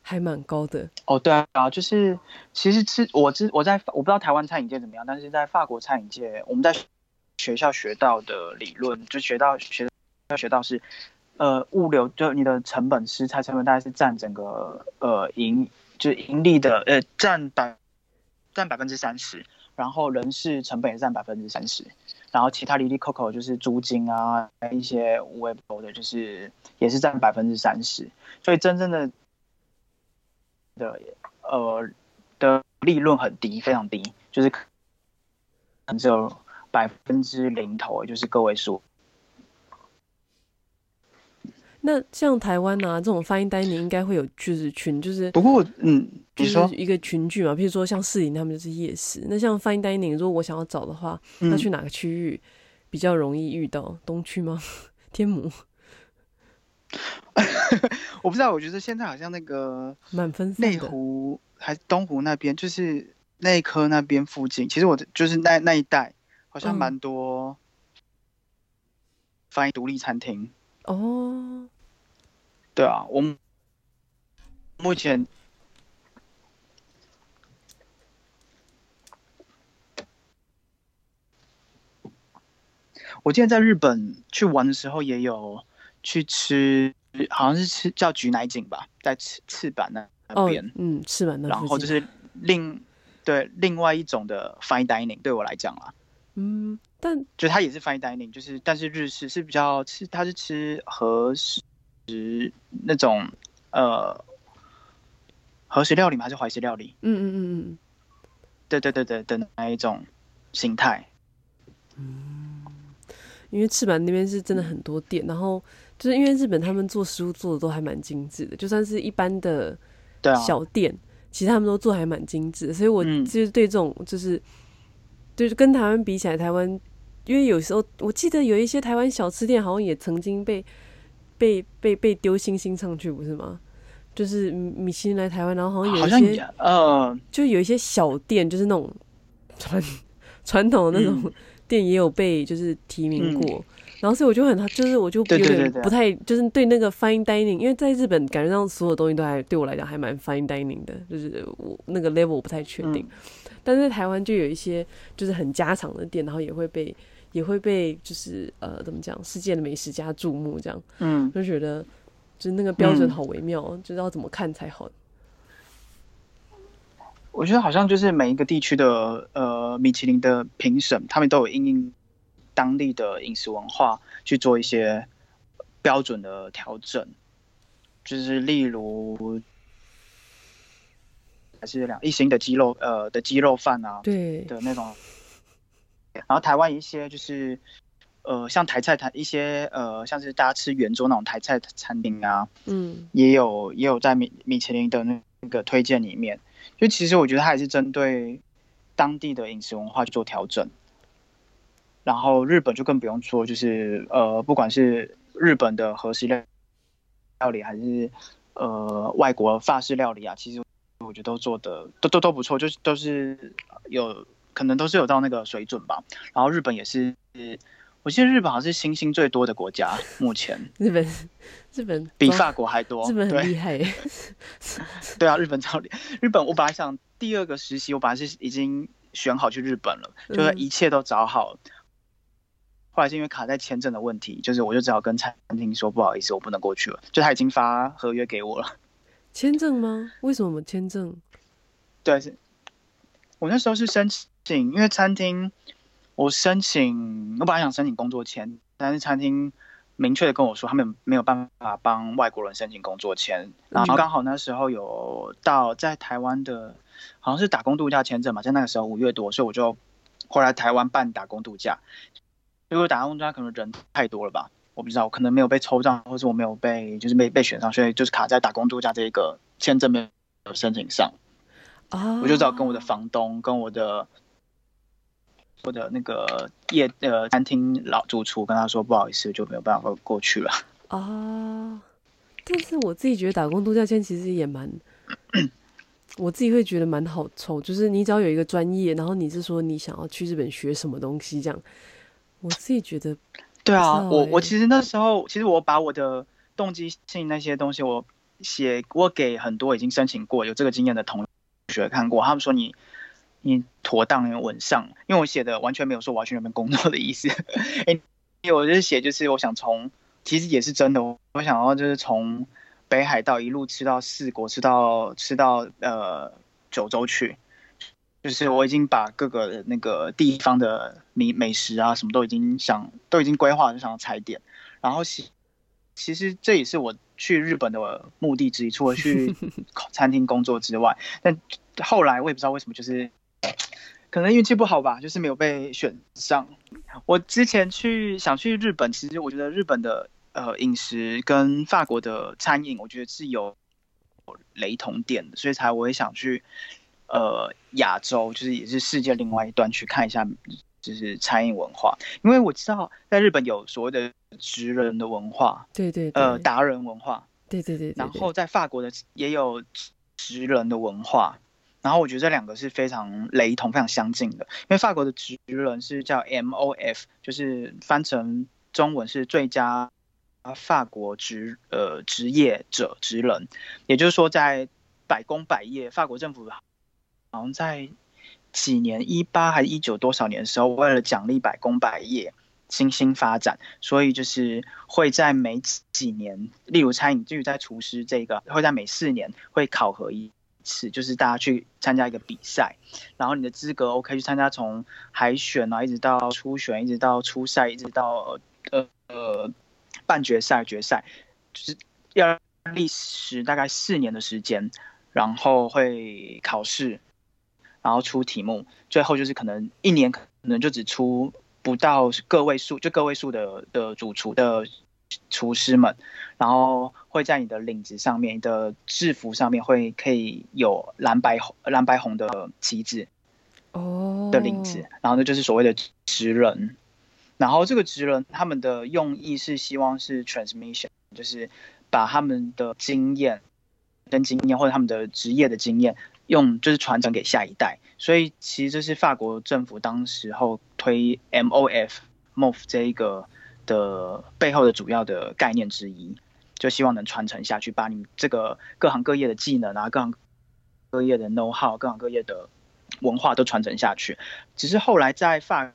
还蛮高的哦，对啊，就是其实吃我知我在我不知道台湾餐饮界怎么样，但是在法国餐饮界，我们在学校学到的理论就学到学要学到是，呃，物流就你的成本食材成本大概是占整个呃盈就是盈利的呃占百占百分之三十，然后人事成本也占百分之三十，然后其他哩哩扣扣就是租金啊一些无微不的，就是也是占百分之三十，所以真正的。的呃的利润很低，非常低，就是可能只有百分之零头，就是个位数。那像台湾啊，这种 fine dining 应该会有就是群，就是不过嗯，比如说一个群聚嘛，譬如说像士林他们就是夜市。那像 fine dining，如果我想要找的话，那去哪个区域比较容易遇到？东区吗？天母？(laughs) 我不知道，我觉得现在好像那个 (laughs) 满分内湖还是东湖那边，就是内科那边附近，其实我就是那那一带，好像蛮多翻译独立餐厅哦。对啊，我目前我记得在日本去玩的时候也有。去吃，好像是吃叫菊乃井吧，在赤赤坂那那边，嗯，赤坂那边，然后就是另对另外一种的 fine dining，对我来讲啦，嗯，但就它也是 fine dining，就是但是日式是比较吃，它是吃和食那种呃和食料理吗？还是怀石料理？嗯嗯嗯嗯，对对对对的那一种形态，嗯，因为赤坂那边是真的很多店，然后。就是因为日本他们做食物做的都还蛮精致的，就算是一般的小店，啊、其实他们都做还蛮精致的。所以我就是对这种就是，嗯、就是跟台湾比起来，台湾因为有时候我记得有一些台湾小吃店好像也曾经被被被被丢星星上去，不是吗？就是米其林来台湾，然后好像有一些呃，就有一些小店，就是那种传 (laughs) 传统的那种店，也有被就是提名过。嗯然后所以我就很，就是我就有点不太，就是对那个 fine dining，因为在日本感觉上所有东西都还对我来讲还蛮 fine dining 的，就是我那个 level 我不太确定。嗯、但是在台湾就有一些就是很家常的店，然后也会被也会被就是呃怎么讲，世界的美食家注目这样，嗯，就觉得就是那个标准好微妙，嗯、就是要怎么看才好。我觉得好像就是每一个地区的呃米其林的评审，他们都有因应当地的饮食文化去做一些标准的调整，就是例如还是两一星的鸡肉呃的鸡肉饭啊，对。的那种，然后台湾一些就是呃像台菜台一些呃像是大家吃圆桌那种台菜餐厅啊，嗯，也有也有在米米其林的那个推荐里面。就其实我觉得它也是针对当地的饮食文化去做调整，然后日本就更不用说，就是呃，不管是日本的和食料料理，还是呃外国法式料理啊，其实我觉得都做的都都都不错，就是都是有可能都是有到那个水准吧。然后日本也是。我记得日本好像是星星最多的国家，目前日本日本比法国还多，日本很厉害。(laughs) 对啊，日本超厉害。日本我本来想第二个实习，我本来是已经选好去日本了，就是一切都找好后来是因为卡在签证的问题，就是我就只好跟餐厅说不好意思，我不能过去了。就他已经发合约给我了。签证吗？为什么签证？对，是我那时候是申请，因为餐厅。我申请，我本来想申请工作签，但是餐厅明确的跟我说，他们没有办法帮外国人申请工作签。然后刚好那时候有到在台湾的，好像是打工度假签证嘛，在那个时候五月多，所以我就回来台湾办打工度假。因为打工度假可能人太多了吧，我不知道，我可能没有被抽中，或是我没有被就是被被选上，所以就是卡在打工度假这一个签证没有申请上。啊，我就只好跟我的房东跟我的。我的那个夜呃餐厅老主厨跟他说，不好意思，就没有办法过去了啊。但是我自己觉得打工度假签其实也蛮，(coughs) 我自己会觉得蛮好抽，就是你只要有一个专业，然后你是说你想要去日本学什么东西这样，我自己觉得。对啊，我我其实那时候其实我把我的动机性那些东西我写我给很多已经申请过有这个经验的同学看过，他们说你。你妥当稳上，因为我写的完全没有说我要去那边工作的意思。(laughs) 哎，因为我就是写，就是我想从，其实也是真的，我想要就是从北海道一路吃到四国，吃到吃到呃九州去，就是我已经把各个那个地方的美美食啊什么都已经想都已经规划，就想要踩点。然后其其实这也是我去日本的目的之一，除了去 (laughs) 餐厅工作之外，但后来我也不知道为什么就是。可能运气不好吧，就是没有被选上。我之前去想去日本，其实我觉得日本的呃饮食跟法国的餐饮，我觉得是有雷同点的，所以才我也想去呃亚洲，就是也是世界另外一端去看一下，就是餐饮文化。因为我知道在日本有所谓的职人的文化，对对，对，呃达人文化，对对对，对，对，然后在法国的也有职人的文化。然后我觉得这两个是非常雷同、非常相近的，因为法国的职人是叫 MOF，就是翻成中文是最佳法国职呃职业者职人，也就是说在百工百业，法国政府好像在几年一八还是一九多少年的时候，为了奖励百工百业新兴发展，所以就是会在每几年，例如餐饮，至于在厨师这个，会在每四年会考核一。次就是大家去参加一个比赛，然后你的资格 OK 去参加，从海选啊，一直到初选，一直到初赛，一直到呃呃半决赛、决赛，就是要历时大概四年的时间，然后会考试，然后出题目，最后就是可能一年可能就只出不到个位数，就个位数的的主厨的。厨师们，然后会在你的领子上面，你的制服上面会可以有蓝白红蓝白红的旗帜哦的领子，然后那就是所谓的职人。然后这个职人他们的用意是希望是 transmission，就是把他们的经验跟经验或者他们的职业的经验用就是传承给下一代。所以其实这是法国政府当时候推 MOF MOF 这一个。的背后的主要的概念之一，就希望能传承下去，把你这个各行各业的技能啊，各行各业的 know how，各行各业的文化都传承下去。只是后来在法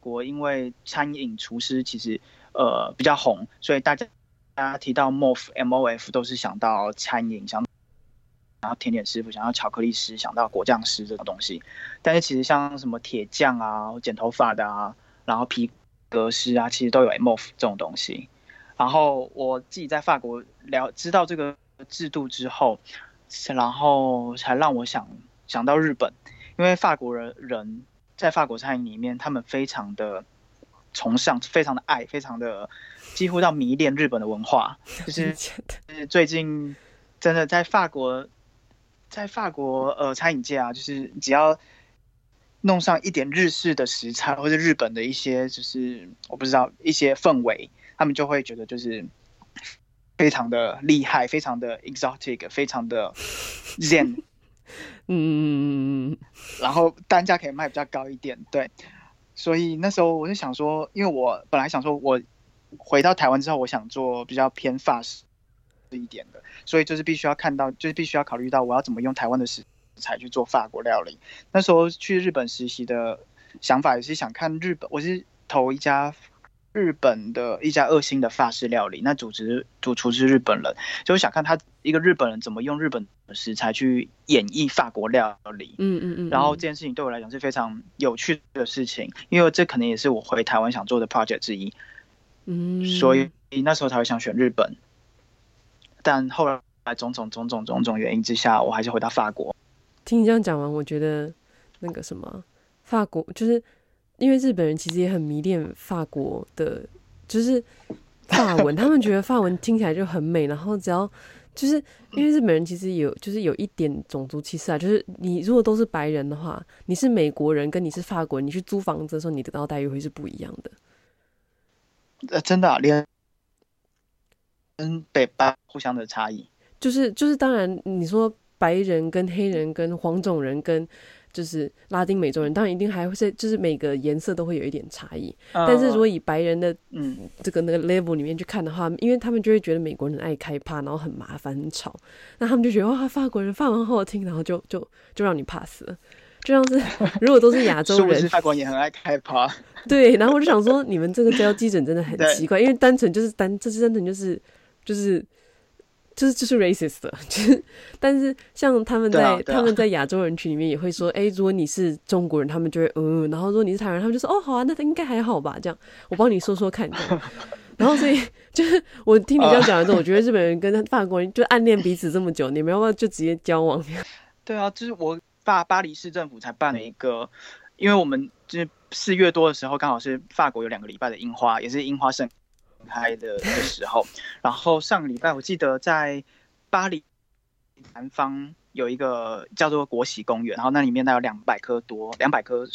国，因为餐饮厨师其实呃比较红，所以大家大家提到 MOF MOF 都是想到餐饮，想然后甜点师傅，想要巧克力师，想到果酱师这种东西。但是其实像什么铁匠啊、剪头发的啊，然后皮革师啊，其实都有 EMOF 这种东西。然后我自己在法国了知道这个制度之后，然后才让我想想到日本，因为法国人人在法国餐饮里面，他们非常的崇尚，非常的爱，非常的几乎到迷恋日本的文化，就是就是最近真的在法国。在法国，呃，餐饮界啊，就是只要弄上一点日式的食材，或者日本的一些，就是我不知道一些氛围，他们就会觉得就是非常的厉害，非常的 exotic，非常的 zen，(laughs) 嗯，然后单价可以卖比较高一点，对。所以那时候我就想说，因为我本来想说，我回到台湾之后，我想做比较偏法式。一点的，所以就是必须要看到，就是必须要考虑到我要怎么用台湾的食材去做法国料理。那时候去日本实习的想法也是想看日本，我是投一家日本的一家二星的法式料理，那主厨主厨是日本人，就想看他一个日本人怎么用日本的食材去演绎法国料理。嗯嗯嗯。然后这件事情对我来讲是非常有趣的事情，因为这可能也是我回台湾想做的 project 之一。嗯。所以那时候才会想选日本。但后来种种种种种种原因之下，我还是回到法国。听你这样讲完，我觉得那个什么，法国就是因为日本人其实也很迷恋法国的，就是法文，(laughs) 他们觉得法文听起来就很美。然后只要就是因为日本人其实有就是有一点种族歧视啊，就是你如果都是白人的话，你是美国人跟你是法国人，你去租房子的时候，你得到待遇会是不一样的。呃，真的啊，连。跟北白互相的差异，就是就是当然，你说白人跟黑人跟黄种人跟就是拉丁美洲人，当然一定还会是就是每个颜色都会有一点差异。嗯、但是如果以白人的嗯这个那个 level 里面去看的话，因为他们就会觉得美国人爱开趴，然后很麻烦很吵，那他们就觉得哇法国人法文好好听，然后就就就让你 pass 了。就像是 (laughs) 如果都是亚洲人，法国人也很爱开趴。对，然后我就想说，你们这个交基准真的很奇怪，因为单纯就是单这是单纯就是。就是，就是就是 racist 的，(laughs) 就是，但是像他们在、啊啊、他们在亚洲人群里面也会说，哎、欸，如果你是中国人，他们就会嗯，然后如果你是台湾人，他们就说，哦，好啊，那他应该还好吧，这样，我帮你说说看，然后所以 (laughs) 就是我听你这样讲的时候，我觉得日本人跟法国人就暗恋彼此这么久，你们要不要就直接交往？(laughs) 对啊，就是我巴巴黎市政府才办了一个，因为我们就是四月多的时候，刚好是法国有两个礼拜的樱花，也是樱花盛开的的时候，然后上个礼拜我记得在巴黎南方有一个叫做国玺公园，然后那里面大概有两百棵多两百棵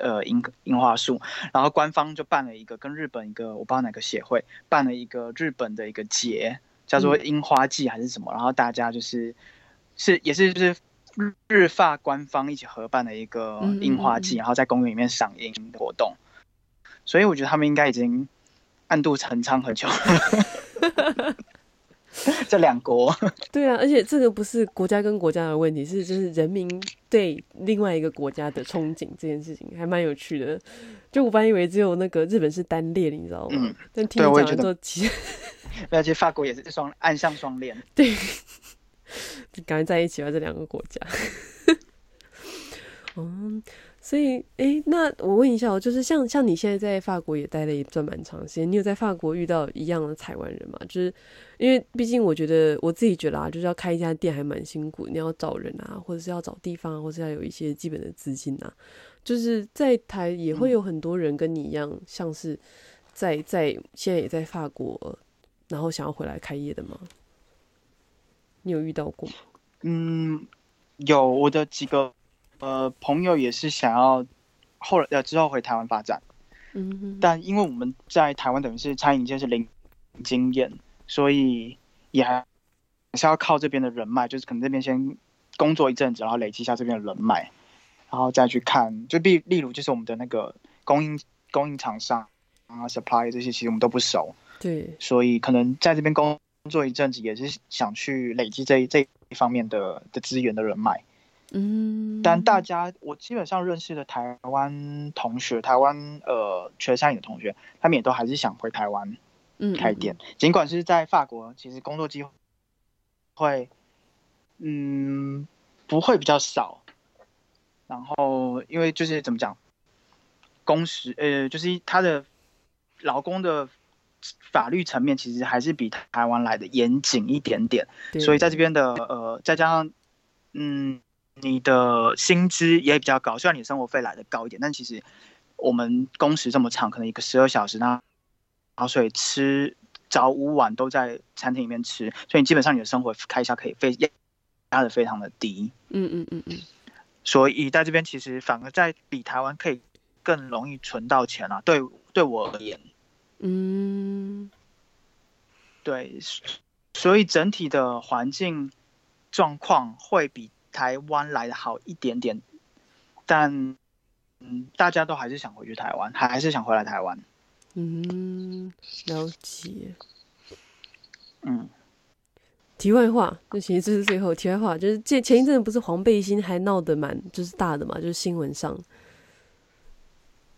呃樱樱花树，然后官方就办了一个跟日本一个我不知道哪个协会办了一个日本的一个节，叫做樱花季还是什么，然后大家就是是也是就是日发官方一起合办的一个樱花季，然后在公园里面赏樱活动，所以我觉得他们应该已经。暗度陈仓很久，(laughs) 这两国对啊，而且这个不是国家跟国家的问题，是就是人民对另外一个国家的憧憬，这件事情还蛮有趣的。就我本来以为只有那个日本是单恋，你知道吗？嗯，但听你讲完之后，其实而且法国也是双暗向双恋，(laughs) 对，就 (laughs) 赶快在一起吧，这两个国家。嗯。所以，哎、欸，那我问一下哦，就是像像你现在在法国也待了一段蛮长时间，你有在法国遇到一样的台湾人吗？就是因为毕竟我觉得我自己觉得啊，就是要开一家店还蛮辛苦，你要找人啊，或者是要找地方，或者是要有一些基本的资金啊。就是在台也会有很多人跟你一样，像是在在现在也在法国，然后想要回来开业的吗？你有遇到过吗？嗯，有我的几个。呃，朋友也是想要后来呃之后回台湾发展，嗯哼，但因为我们在台湾等于是餐饮界是零经验，所以也还是要靠这边的人脉，就是可能这边先工作一阵子，然后累积一下这边的人脉，然后再去看，就例例如就是我们的那个供应供应厂商啊，supply 这些其实我们都不熟，对，所以可能在这边工作一阵子，也是想去累积这一这一方面的的资源的人脉。嗯，但大家我基本上认识的台湾同学，台湾呃全餐饮的同学，他们也都还是想回台湾，嗯，开店。尽管是在法国，其实工作机会嗯，不会比较少。然后因为就是怎么讲，工时呃，就是他的劳工的法律层面其实还是比台湾来的严谨一点点，所以在这边的呃，再加上嗯，你的薪资也比较高，虽然你的生活费来的高一点，但其实我们工时这么长，可能一个十二小时，那然后所以吃早午晚都在餐厅里面吃，所以你基本上你的生活开销可以非压的非常的低。嗯嗯嗯嗯。所以在这边其实反而在比台湾可以更容易存到钱啊，对对我而言。嗯。对，所以整体的环境状况会比台湾来的好一点点，但嗯，大家都还是想回去台湾，还还是想回来台湾。嗯，了解。嗯，题外话，就其实这是最后题外话，就是这前一阵不是黄背心还闹得蛮就是大的嘛，就是新闻上。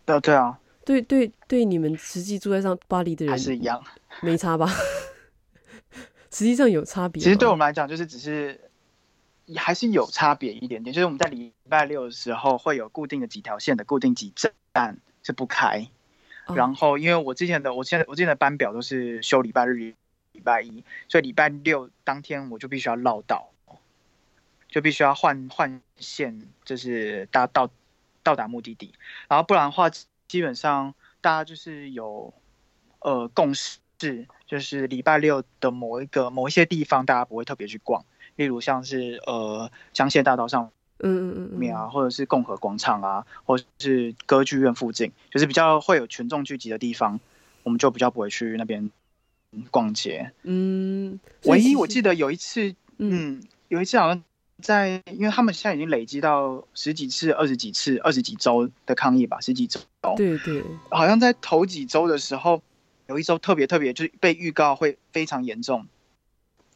对对啊，对对对，你们实际住在上巴黎的人还是一样，没差吧？(laughs) 实际上有差别。其实对我们来讲，就是只是还是有差别一点点，就是我们在礼拜六的时候会有固定的几条线的固定几站是不开。然后，因为我之前的，我现在我之前的班表都是休礼拜日、礼拜一，所以礼拜六当天我就必须要绕道，就必须要换换线，就是达到到达目的地。然后不然的话，基本上大家就是有呃共识，就是礼拜六的某一个某一些地方，大家不会特别去逛，例如像是呃香榭大道上。嗯嗯嗯，面啊，或者是共和广场啊，或者是歌剧院附近，就是比较会有群众聚集的地方，我们就比较不会去那边逛街。嗯，唯一我记得有一次，嗯，有一次好像在，因为他们现在已经累积到十几次、二十几次、二十几周的抗议吧，十几周。对对，好像在头几周的时候，有一周特别特别，就是被预告会非常严重。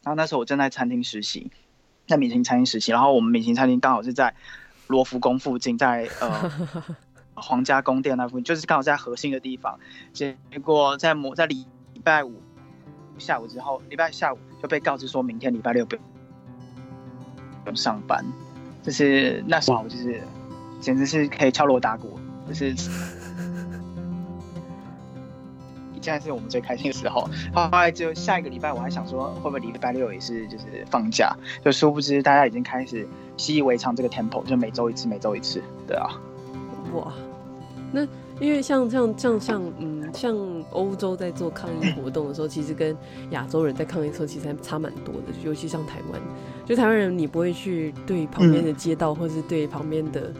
然后那时候我正在餐厅实习。在米其林餐厅实习，然后我们米其林餐厅刚好是在罗浮宫附近，在呃 (laughs) 皇家宫殿那附近，就是刚好在核心的地方。结果在某在礼拜五下午之后，礼拜下午就被告知说明天礼拜六不用上班，就是那时候就是简直是可以敲锣打鼓，就是。(laughs) 现在是我们最开心的时候，后来就下一个礼拜，我还想说会不会礼拜六也是就是放假，就殊不知大家已经开始习以为常这个 tempo，就每周一次，每周一次，对啊。哇，那因为像像像像嗯，像欧洲在做抗议活动的时候，其实跟亚洲人在抗议的时候其实还差蛮多的，尤其像台湾，就台湾人你不会去对旁边的街道，或是对旁边的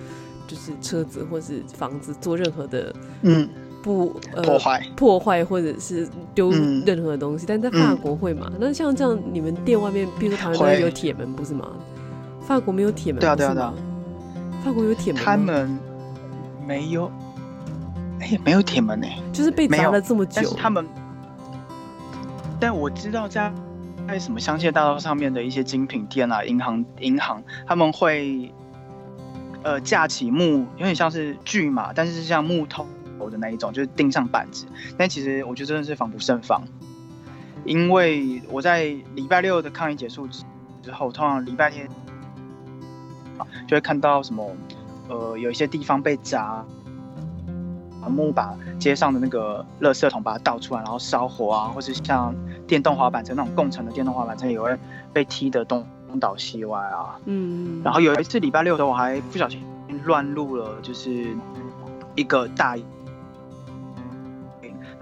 就是车子或是房子做任何的嗯。不呃破坏破坏或者是丢任何东西，嗯、但在法国会嘛？嗯、那像这样，你们店外面，比如说台湾那边有铁门不是吗？法国没有铁门，对啊对啊对啊。法国有铁门，他们没有，哎、欸，没有铁门呢、欸，就是被砸了这么久。但是他们，但我知道在在什么香榭大道上面的一些精品店啊，银行银行他们会呃架起木，有点像是锯马，但是是像木头。的那一种就是钉上板子，但其实我觉得真的是防不胜防，因为我在礼拜六的抗议结束之后，通常礼拜天就会看到什么，呃，有一些地方被砸，木把街上的那个垃圾桶把它倒出来，然后烧火啊，或是像电动滑板车那种共乘的电动滑板车也会被踢得东倒西歪啊。嗯，然后有一次礼拜六的时候我还不小心乱入了，就是一个大。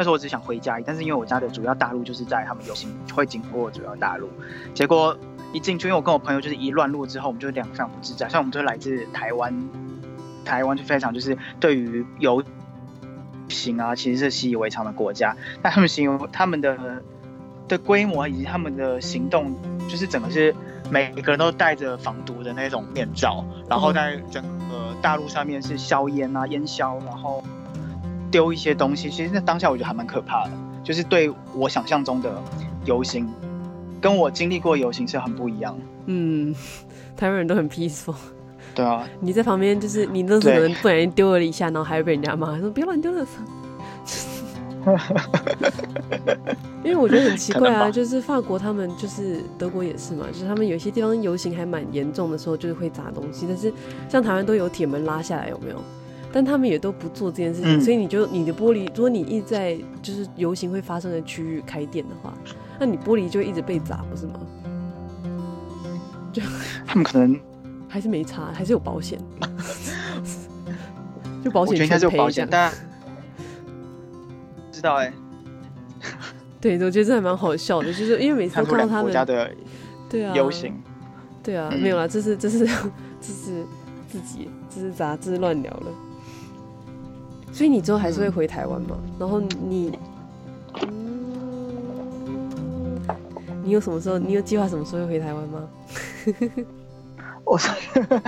那时候我只想回家，但是因为我家的主要大路就是在他们游行会经过主要大路，结果一进去，因为我跟我朋友就是一乱路之后，我们就两个非常不自在。像我们都是来自台湾，台湾就非常就是对于游行啊，其实是习以为常的国家。但他们形容他们的的规模以及他们的行动，就是整个是每个人都戴着防毒的那种面罩，然后在整个大陆上面是硝烟啊、烟硝，然后。丢一些东西，其实那当下我觉得还蛮可怕的，就是对我想象中的游行，跟我经历过游行是很不一样。嗯，台湾人都很 peaceful。对啊，你在旁边就是你那时候不小心丢了一下，然后还会被人家骂，说别乱丢垃圾。(laughs) 因为我觉得很奇怪啊，就是法国他们就是德国也是嘛，就是他们有些地方游行还蛮严重的时候，就是会砸东西。但是像台湾都有铁门拉下来，有没有？但他们也都不做这件事情，嗯、所以你就你的玻璃，如果你一直在就是游行会发生的区域开店的话，那你玻璃就一直被砸，不是吗？就他们可能还是没差，还是有保险，(laughs) 就保险应该是有保险，但知道哎、欸。(laughs) 对，我觉得这还蛮好笑的，就是因为每次都看到他们对啊游行，对啊，没有啦，这是这是 (laughs) 这是自己这是杂志乱聊了。所以你之后还是会回台湾吗？然后你，你有什么时候？你有计划什么时候会回台湾吗？(laughs) 我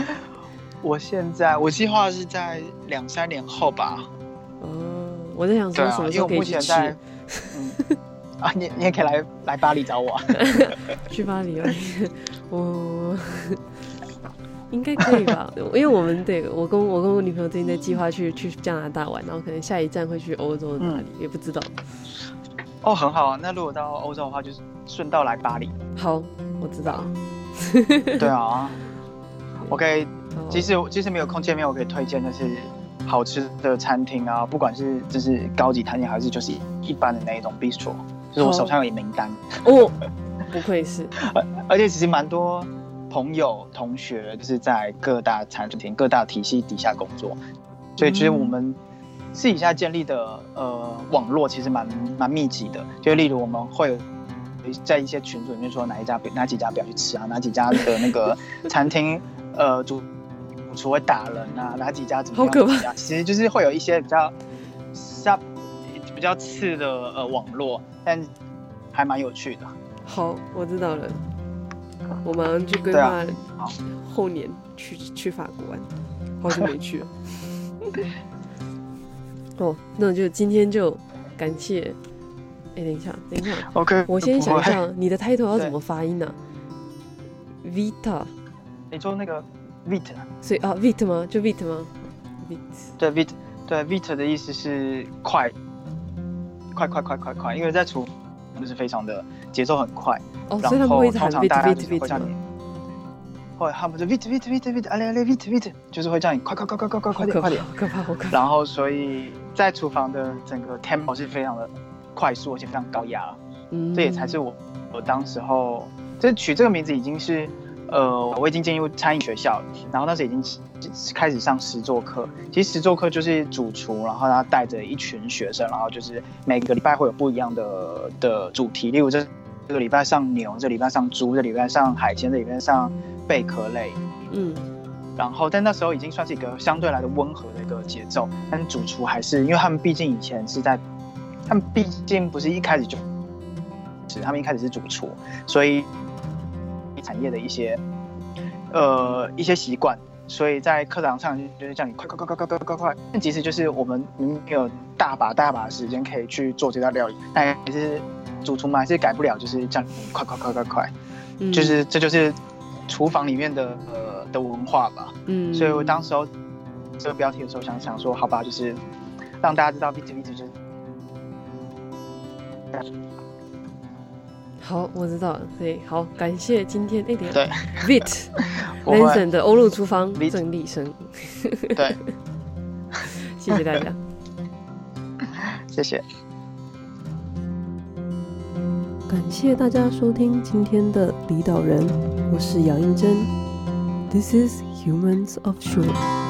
(laughs) 我现在我计划是在两三年后吧。哦，我在想说什么时候可以去吃。嗯啊，你你也可以来来巴黎找我，(laughs) 去巴黎啊！我应该可以吧？(laughs) 因为我们对我跟我跟我女朋友最近在计划去去加拿大玩，然后可能下一站会去欧洲哪里，嗯、也不知道。哦，很好啊！那如果到欧洲的话，就是顺道来巴黎。好，我知道。对啊，我可以，即使即使没有空见面，我可以推荐就是好吃的餐厅啊，不管是就是高级餐厅还是就是一般的那一种 bistro。就是我手上有一名单哦，不愧是，(laughs) 而且其实蛮多朋友同学就是在各大餐厅、各大体系底下工作，所以其实我们私底下建立的呃网络其实蛮蛮密集的。就例如我们会有在一些群组里面说哪一家哪几家不要去吃啊，哪几家的那个餐厅 (laughs) 呃主主厨会打人啊，哪几家怎么样？其实就是会有一些比较 sub 比较次的呃网络。但还蛮有趣的。好，我知道了。我马上就规划后年去去法国玩，好久没去了。哦，那就今天就感谢。哎、欸，等一下，等一下。OK，我先想一下，你的 title 要怎么发音呢、啊、？Vita。你做那个 Vita，。所以啊，Vite 吗？就 Vite 吗？Vite。对，Vite。对，Vite 的意思是快。快快快快快！因为在厨就是非常的节奏很快，哦，所以他们会通常大家会叫你，会他们就 vite vite vite vite，allez allez vite vite，就是会叫你快快快快快快快点快点，可怕可怕。然后所以在厨房的整个 tempo 是非常的快速而且非常高压，嗯，这也才是我我当时候这取这个名字已经是。呃，我已经进入餐饮学校了，然后那时已经开始上实作课。其实实作课就是主厨，然后他带着一群学生，然后就是每个礼拜会有不一样的的主题。例如这这个礼拜上牛，这礼拜上猪，这礼拜上海鲜，这礼拜上贝壳类。嗯。然后，但那时候已经算是一个相对来的温和的一个节奏。但是主厨还是，因为他们毕竟以前是在，他们毕竟不是一开始就，是他们一开始是主厨，所以。产业的一些呃一些习惯，所以在课堂上就是叫你快快快快快快快快。但其实就是我们明明有大把大把的时间可以去做这道料理，但还是主厨嘛，还是改不了，就是叫你快快快快快，就是这就是厨房里面的呃的文化吧。嗯，所以我当时候这个标题的时候想想说，好吧，就是让大家知道 B to B 就是。好，我知道了。对，好，感谢今天那点。对，Vite (laughs) Vincent 的欧陆厨房郑立生。对，(laughs) 谢谢大家，(laughs) 谢谢。感谢大家收听今天的离岛人，我是杨英珍。This is Humans of Shore。